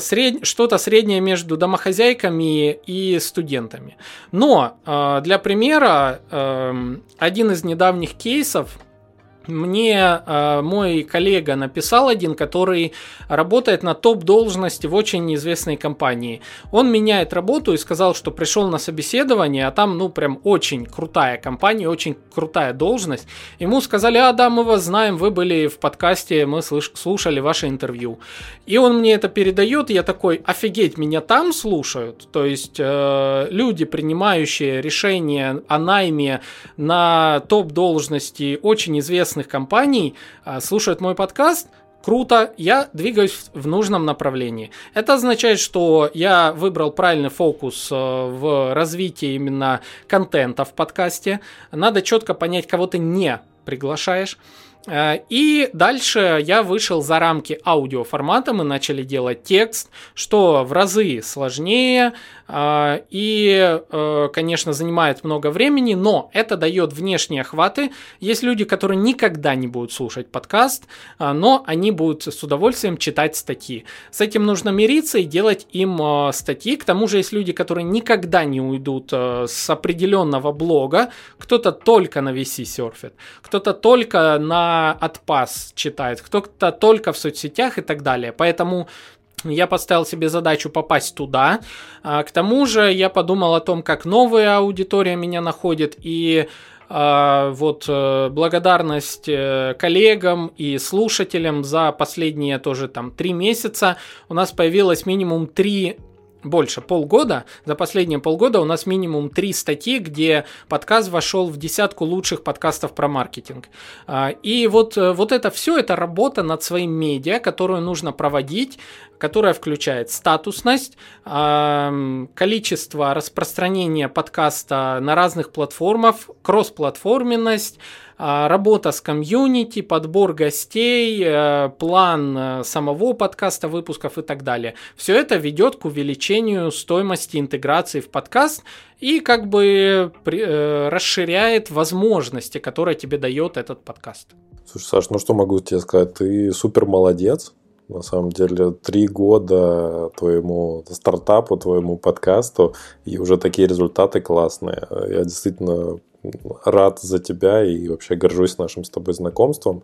сред... что-то среднее между домохозяйками и студентами. Но а, для примера, эм, один из недавних кейсов, мне э, мой коллега написал один, который работает на топ-должности в очень известной компании. Он меняет работу и сказал, что пришел на собеседование, а там, ну, прям очень крутая компания, очень крутая должность. Ему сказали, а, да, мы вас знаем, вы были в подкасте, мы слыш- слушали ваше интервью. И он мне это передает, я такой, офигеть, меня там слушают? То есть э, люди, принимающие решения о найме на топ-должности очень известных известных компаний а, слушают мой подкаст, круто, я двигаюсь в нужном направлении. Это означает, что я выбрал правильный фокус э, в развитии именно контента в подкасте. Надо четко понять, кого ты не приглашаешь. Э, и дальше я вышел за рамки аудиоформата, мы начали делать текст, что в разы сложнее и, э, конечно, занимает много времени, но это дает внешние охваты. Есть люди, которые никогда не будут слушать подкаст, но они будут с удовольствием читать статьи. С этим нужно мириться и делать им статьи. К тому же есть люди, которые никогда не уйдут с определенного блога. Кто-то только на VC серфит, кто-то только на отпас читает, кто-то только в соцсетях и так далее. Поэтому я поставил себе задачу попасть туда. А, к тому же я подумал о том, как новая аудитория меня находит и а, вот э, благодарность э, коллегам и слушателям за последние тоже там три месяца у нас появилось минимум три больше полгода, за последние полгода у нас минимум три статьи, где подкаст вошел в десятку лучших подкастов про маркетинг. А, и вот, э, вот это все, это работа над своим медиа, которую нужно проводить, которая включает статусность, количество распространения подкаста на разных платформах, кроссплатформенность, работа с комьюнити, подбор гостей, э, план э, самого подкаста, выпусков и так далее. Все это ведет к увеличению стоимости интеграции в подкаст и как бы э, расширяет возможности, которые тебе дает этот подкаст. Слушай, Саш, ну что могу тебе сказать? Ты супер молодец. На самом деле, три года твоему стартапу, твоему подкасту, и уже такие результаты классные. Я действительно рад за тебя и вообще горжусь нашим с тобой знакомством.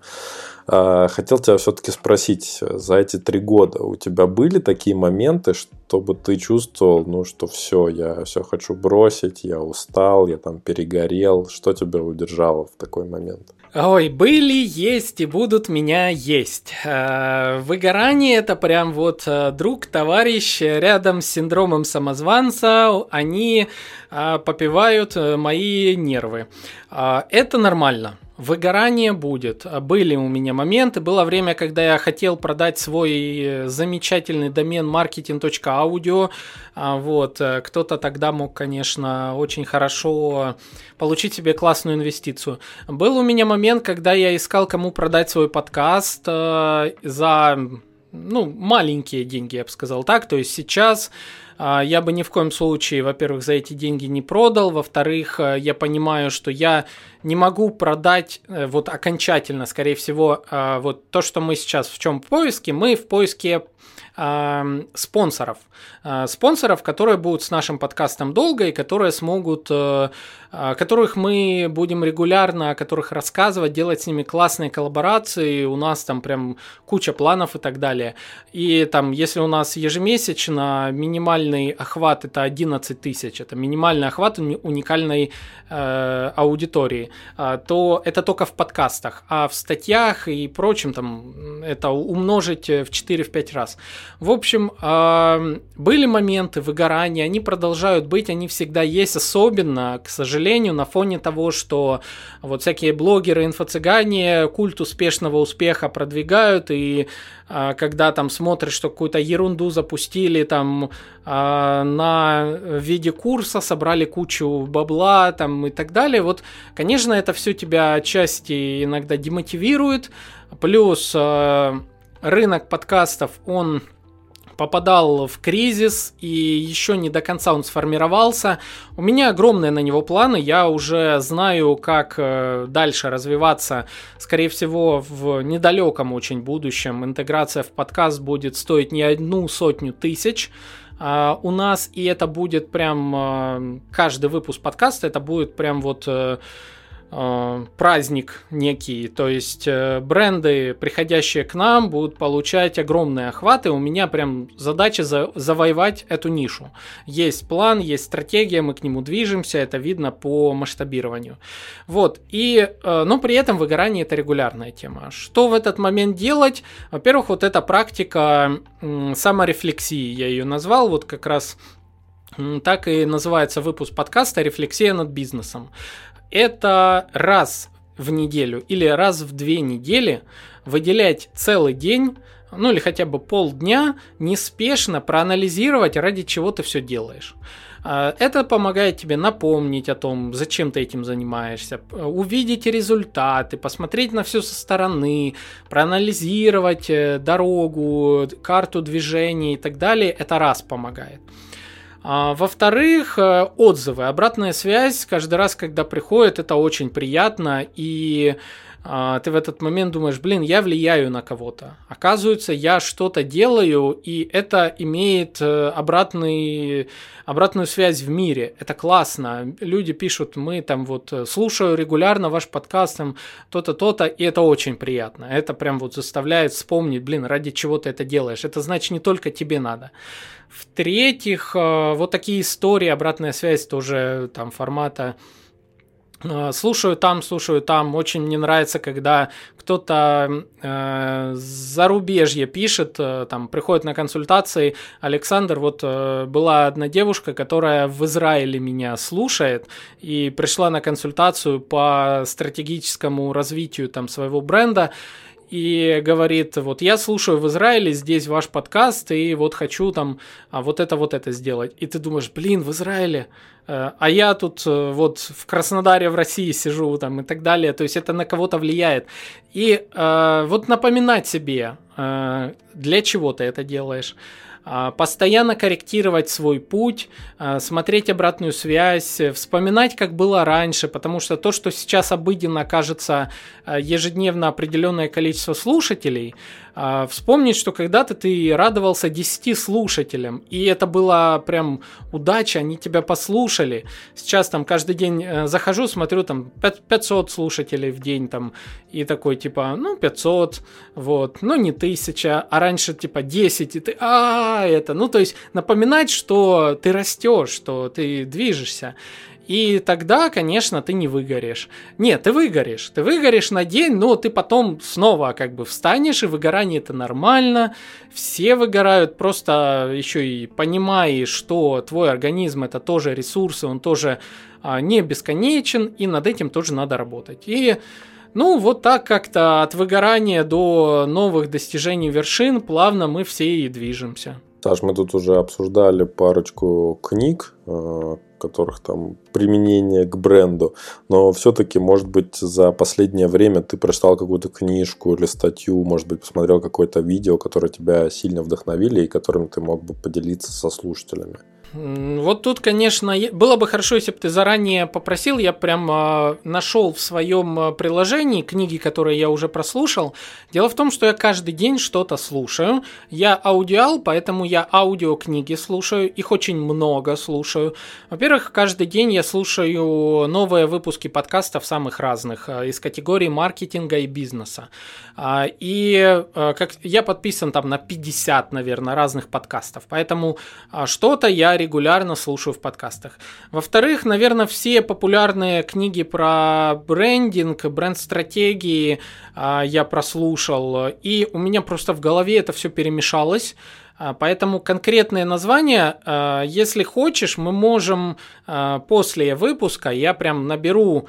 А, хотел тебя все-таки спросить, за эти три года у тебя были такие моменты, чтобы ты чувствовал, ну, что все, я все хочу бросить, я устал, я там перегорел. Что тебя удержало в такой момент? Ой, были, есть и будут меня есть. Э, выгорание это прям вот э, друг, товарищ рядом с синдромом самозванца, они э, попивают мои нервы. Это нормально. Выгорание будет. Были у меня моменты. Было время, когда я хотел продать свой замечательный домен marketing.audio. А, вот. Кто-то тогда мог, конечно, очень хорошо получить себе классную инвестицию. Был у меня момент, когда я искал, кому продать свой подкаст э, за ну, маленькие деньги, я бы сказал так. То есть сейчас а, я бы ни в коем случае, во-первых, за эти деньги не продал, во-вторых, э, я понимаю, что я не могу продать э, вот окончательно, скорее всего, э, вот то, что мы сейчас в чем поиске, мы в поиске спонсоров. Спонсоров, которые будут с нашим подкастом долго и которые смогут, о которых мы будем регулярно, о которых рассказывать, делать с ними классные коллаборации. У нас там прям куча планов и так далее. И там, если у нас ежемесячно минимальный охват это 11 тысяч, это минимальный охват уникальной э, аудитории, а, то это только в подкастах, а в статьях и прочем там это умножить в 4-5 раз. В общем, а, были моменты выгорания, они продолжают быть, они всегда есть, особенно, к сожалению, на фоне того, что вот всякие блогеры, инфо-цыгане культ успешного успеха продвигают, и а, когда там смотришь, что какую-то ерунду запустили, там а, на виде курса, собрали кучу бабла там и так далее. Вот, конечно, это все тебя отчасти иногда демотивирует. Плюс э, рынок подкастов, он попадал в кризис, и еще не до конца он сформировался. У меня огромные на него планы, я уже знаю, как э, дальше развиваться. Скорее всего, в недалеком очень будущем интеграция в подкаст будет стоить не одну сотню тысяч, Uh, у нас, и это будет прям uh, каждый выпуск подкаста, это будет прям вот Э, праздник некий, то есть э, бренды, приходящие к нам, будут получать огромные охваты. У меня прям задача за, завоевать эту нишу. Есть план, есть стратегия, мы к нему движемся, это видно по масштабированию. Вот, и, э, но при этом выгорание это регулярная тема. Что в этот момент делать? Во-первых, вот эта практика саморефлексии, я ее назвал, вот как раз так и называется выпуск подкаста «Рефлексия над бизнесом» это раз в неделю или раз в две недели выделять целый день, ну или хотя бы полдня, неспешно проанализировать, ради чего ты все делаешь. А, это помогает тебе напомнить о том, зачем ты этим занимаешься, увидеть результаты, посмотреть на все со стороны, проанализировать э, дорогу, карту движения и так далее. Это раз помогает. А, во-вторых, э, отзывы, обратная связь. Каждый раз, когда приходит, это очень приятно, и ты в этот момент думаешь, блин, я влияю на кого-то. Оказывается, я что-то делаю, и это имеет э, обратный, обратную связь в мире. Это классно. Люди пишут, мы там вот э, слушаю регулярно ваш подкаст, там то-то, то-то, и это очень приятно. Это прям вот заставляет вспомнить, блин, ради чего ты это делаешь. Это значит, не только тебе надо. В-третьих, э, вот такие истории, обратная связь тоже там формата слушаю там, слушаю там. Очень мне нравится, когда кто-то э, зарубежье пишет, э, там приходит на консультации. Александр, вот э, была одна девушка, которая в Израиле меня слушает и пришла на консультацию по стратегическому развитию там своего бренда и говорит, вот я слушаю в Израиле здесь ваш подкаст, и вот хочу там а вот это, вот это сделать. И ты думаешь, блин, в Израиле, э, а я тут э, вот в Краснодаре, в России сижу там и так далее. То есть это на кого-то влияет. И э, вот напоминать себе, для чего ты это делаешь. А, постоянно корректировать свой путь, а, смотреть обратную связь, вспоминать, как было раньше, потому что то, что сейчас обыденно кажется а, ежедневно определенное количество слушателей, а, вспомнить, что когда-то ты радовался 10 слушателям, и это была прям удача, они тебя послушали. Сейчас там каждый день э, захожу, смотрю, там 500 слушателей в день, там, и такой, типа, ну, 500, вот, ну, не 1000, а раньше, типа, 10, и ты, а, это, ну, то есть напоминать, что ты растешь, что ты движешься. И тогда, конечно, ты не выгоришь. Нет, ты выгоришь. Ты выгоришь на день, но ты потом снова как бы встанешь, и выгорание это нормально. Все выгорают, просто еще и понимая, что твой организм это тоже ресурсы, он тоже а, не бесконечен, и над этим тоже надо работать. И ну, вот так как-то от выгорания до новых достижений вершин плавно мы все и движемся. Саш, мы тут уже обсуждали парочку книг, э, которых там применение к бренду, но все-таки, может быть, за последнее время ты прочитал какую-то книжку или статью, может быть, посмотрел какое-то видео, которое тебя сильно вдохновили и которым ты мог бы поделиться со слушателями. Вот тут, конечно, было бы хорошо, если бы ты заранее попросил. Я прям э, нашел в своем а, приложении книги, которые я уже прослушал. Дело в том, что я каждый день что-то слушаю. Я аудиал, поэтому я аудиокниги слушаю. Их очень много слушаю. Во-первых, каждый день я слушаю новые выпуски подкастов самых разных э, из категории маркетинга и бизнеса. Э, и э, как я подписан там на 50, наверное, разных подкастов. Поэтому э, что-то я регулярно слушаю в подкастах. Во-вторых, наверное, все популярные книги про брендинг, бренд-стратегии а, я прослушал, и у меня просто в голове это все перемешалось. А, поэтому конкретные названия, а, если хочешь, мы можем а, после выпуска, я прям наберу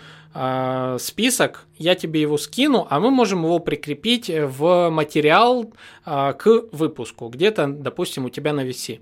список я тебе его скину, а мы можем его прикрепить в материал а, к выпуску, где-то, допустим, у тебя на.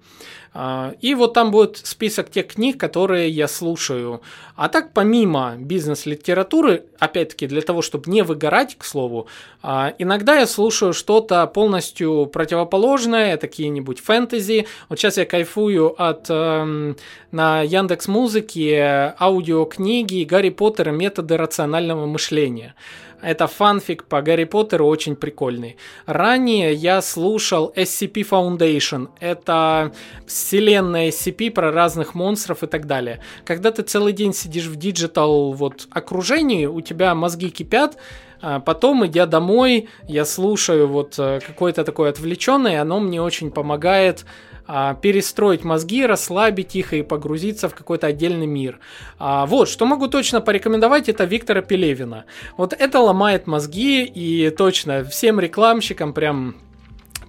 А, и вот там будет список тех книг, которые я слушаю. А так, помимо бизнес-литературы, опять-таки, для того, чтобы не выгорать, к слову, а, иногда я слушаю что-то полностью противоположное, какие-нибудь фэнтези. Вот сейчас я кайфую от э, на Яндекс Музыке аудиокниги Гарри Поттера «Методы рационального мышления». Это фанфик по Гарри Поттеру очень прикольный. Ранее я слушал SCP Foundation. Это вселенная SCP про разных монстров и так далее. Когда ты целый день сидишь в digital вот окружении, у тебя мозги кипят, а Потом, идя домой, я слушаю вот э, какое-то такое отвлеченное, оно мне очень помогает а, перестроить мозги, расслабить их и погрузиться в какой-то отдельный мир. А, вот, что могу точно порекомендовать, это Виктора Пелевина. Вот это ломает мозги и точно всем рекламщикам прям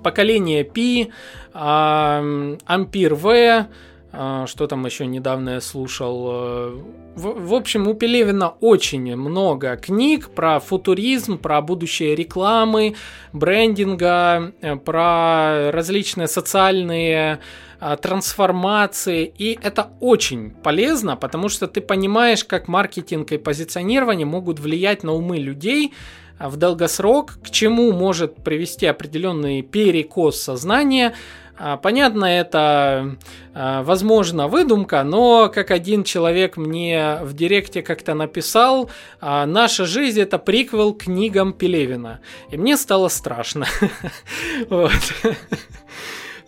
поколение Пи, Ампир В, что там еще недавно я слушал? Э, в, в общем, у Пелевина очень много книг про футуризм, про будущее рекламы, брендинга, э, про различные социальные а, трансформации. И это очень полезно, потому что ты понимаешь, как маркетинг и позиционирование могут влиять на умы людей, а, в долгосрок, к чему может привести определенный перекос сознания, а, понятно, это, а, возможно, выдумка, но как один человек мне в директе как-то написал, а, наша жизнь это приквел книгам Пелевина. И мне стало страшно. [LAUGHS]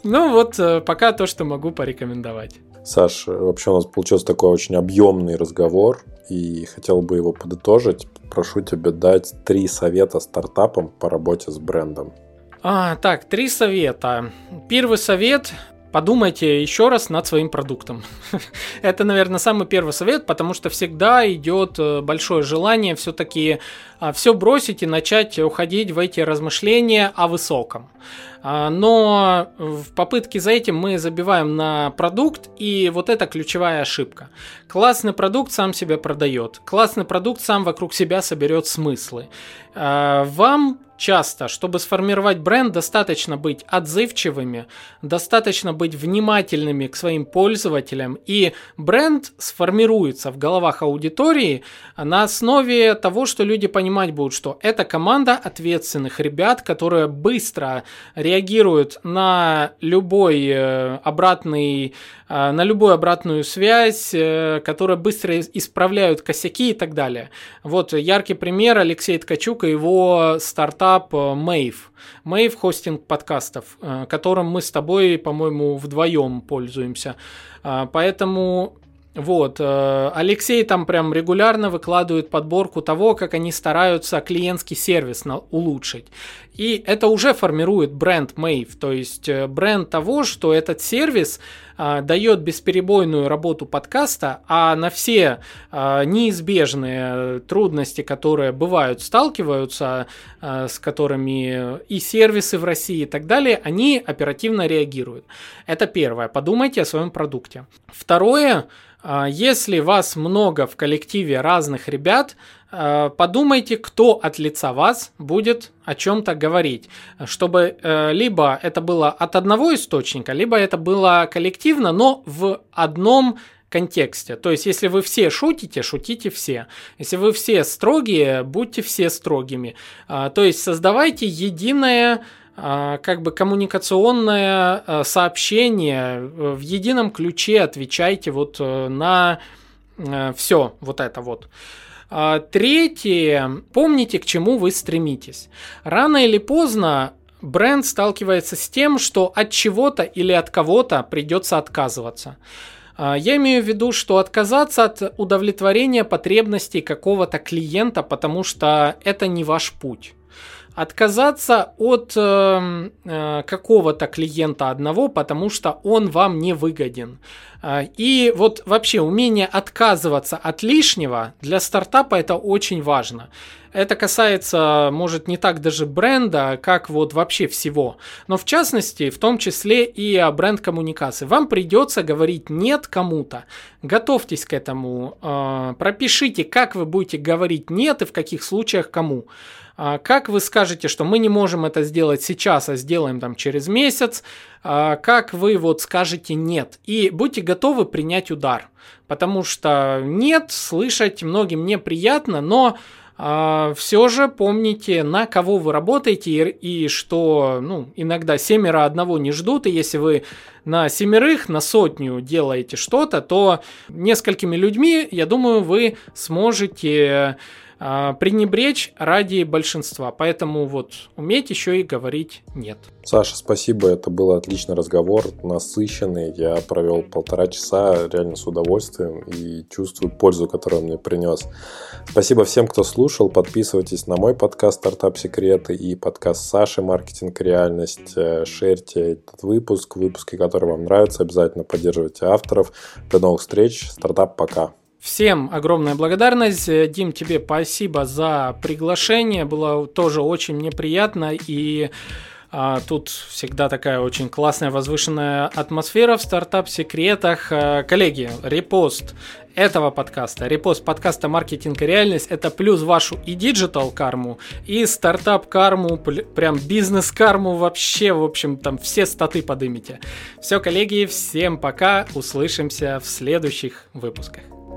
Ну вот, э, пока то, что могу порекомендовать. Саш, вообще у нас получился такой очень объемный разговор, и хотел бы его подытожить. Прошу тебя дать три совета стартапам по работе с брендом. А, так, три совета. Первый совет подумайте еще раз над своим продуктом. [LAUGHS] Это, наверное, самый первый совет, потому что всегда идет э, большое желание все-таки а, все бросить и начать уходить в эти размышления о высоком. А, но в попытке за этим мы забиваем на продукт, и вот это ключевая ошибка. Классный продукт сам себя продает, классный продукт сам вокруг себя соберет смыслы. А, вам часто, чтобы сформировать бренд, достаточно быть отзывчивыми, достаточно быть внимательными к своим пользователям, и бренд сформируется в головах аудитории на основе того, что люди понимать будут, что это команда ответственных ребят, которые быстро реагируют на любой э, обратный, на любую обратную связь, э, которые быстро исправляют косяки и так далее. Вот яркий пример Алексей Ткачук и его стартап Mave. Mave хостинг подкастов, которым мы с тобой, по-моему, вдвоем пользуемся. Поэтому вот, э, Алексей там прям регулярно выкладывает подборку того, как они стараются клиентский сервис улучшить. И это уже формирует бренд Mave, то есть э, бренд того, что этот сервис а, дает бесперебойную работу подкаста, а на все а, неизбежные трудности, которые бывают, сталкиваются, а, с которыми и сервисы в России и так далее, они оперативно реагируют. Это первое. Подумайте о своем продукте. Второе, если вас много в коллективе разных ребят, подумайте, кто от лица вас будет о чем-то говорить, чтобы э, либо это было от одного источника, либо это было коллективно, но в одном контексте. То есть, если вы все шутите, шутите все. Если вы все строгие, будьте все строгими. А, то есть, создавайте единое как бы коммуникационное сообщение в едином ключе отвечайте вот э, на э, все вот это вот. А, третье, помните, к чему вы стремитесь. Рано или поздно бренд сталкивается с тем, что от чего-то или от кого-то придется отказываться. Я имею в виду, что отказаться от удовлетворения потребностей какого-то клиента, потому что это не ваш путь. Отказаться от э, э, какого-то клиента одного, потому что он вам не выгоден. Э, и вот вообще умение отказываться от лишнего для стартапа это очень важно. Это касается, может, не так даже бренда, как вот вообще всего. Но в частности, в том числе и о бренд-коммуникации. Вам придется говорить нет кому-то. Готовьтесь к этому. Э, пропишите, как вы будете говорить нет и в каких случаях кому. А как вы скажете, что мы не можем это сделать сейчас, а сделаем там через месяц? А как вы вот скажете нет? И будьте готовы принять удар. Потому что нет, слышать многим неприятно, но а, все же помните, на кого вы работаете и, и что ну, иногда семеро одного не ждут, и если вы на семерых, на сотню делаете что-то, то несколькими людьми, я думаю, вы сможете пренебречь ради большинства. Поэтому вот уметь еще и говорить нет. Саша, спасибо, это был отличный разговор, насыщенный. Я провел полтора часа реально с удовольствием и чувствую пользу, которую он мне принес. Спасибо всем, кто слушал. Подписывайтесь на мой подкаст «Стартап Секреты» и подкаст Саши «Маркетинг. Реальность». Э, шерьте этот выпуск, выпуски, которые вам нравятся. Обязательно поддерживайте авторов. До новых встреч. Стартап пока. Всем огромная благодарность. Дим, тебе спасибо за приглашение. Было тоже очень мне приятно. И а, тут всегда такая очень классная возвышенная атмосфера в стартап-секретах. А, коллеги, репост этого подкаста, репост подкаста «Маркетинг и реальность» – это плюс вашу и digital карму, и стартап карму, прям бизнес карму вообще, в общем, там все статы подымите. Все, коллеги, всем пока, услышимся в следующих выпусках.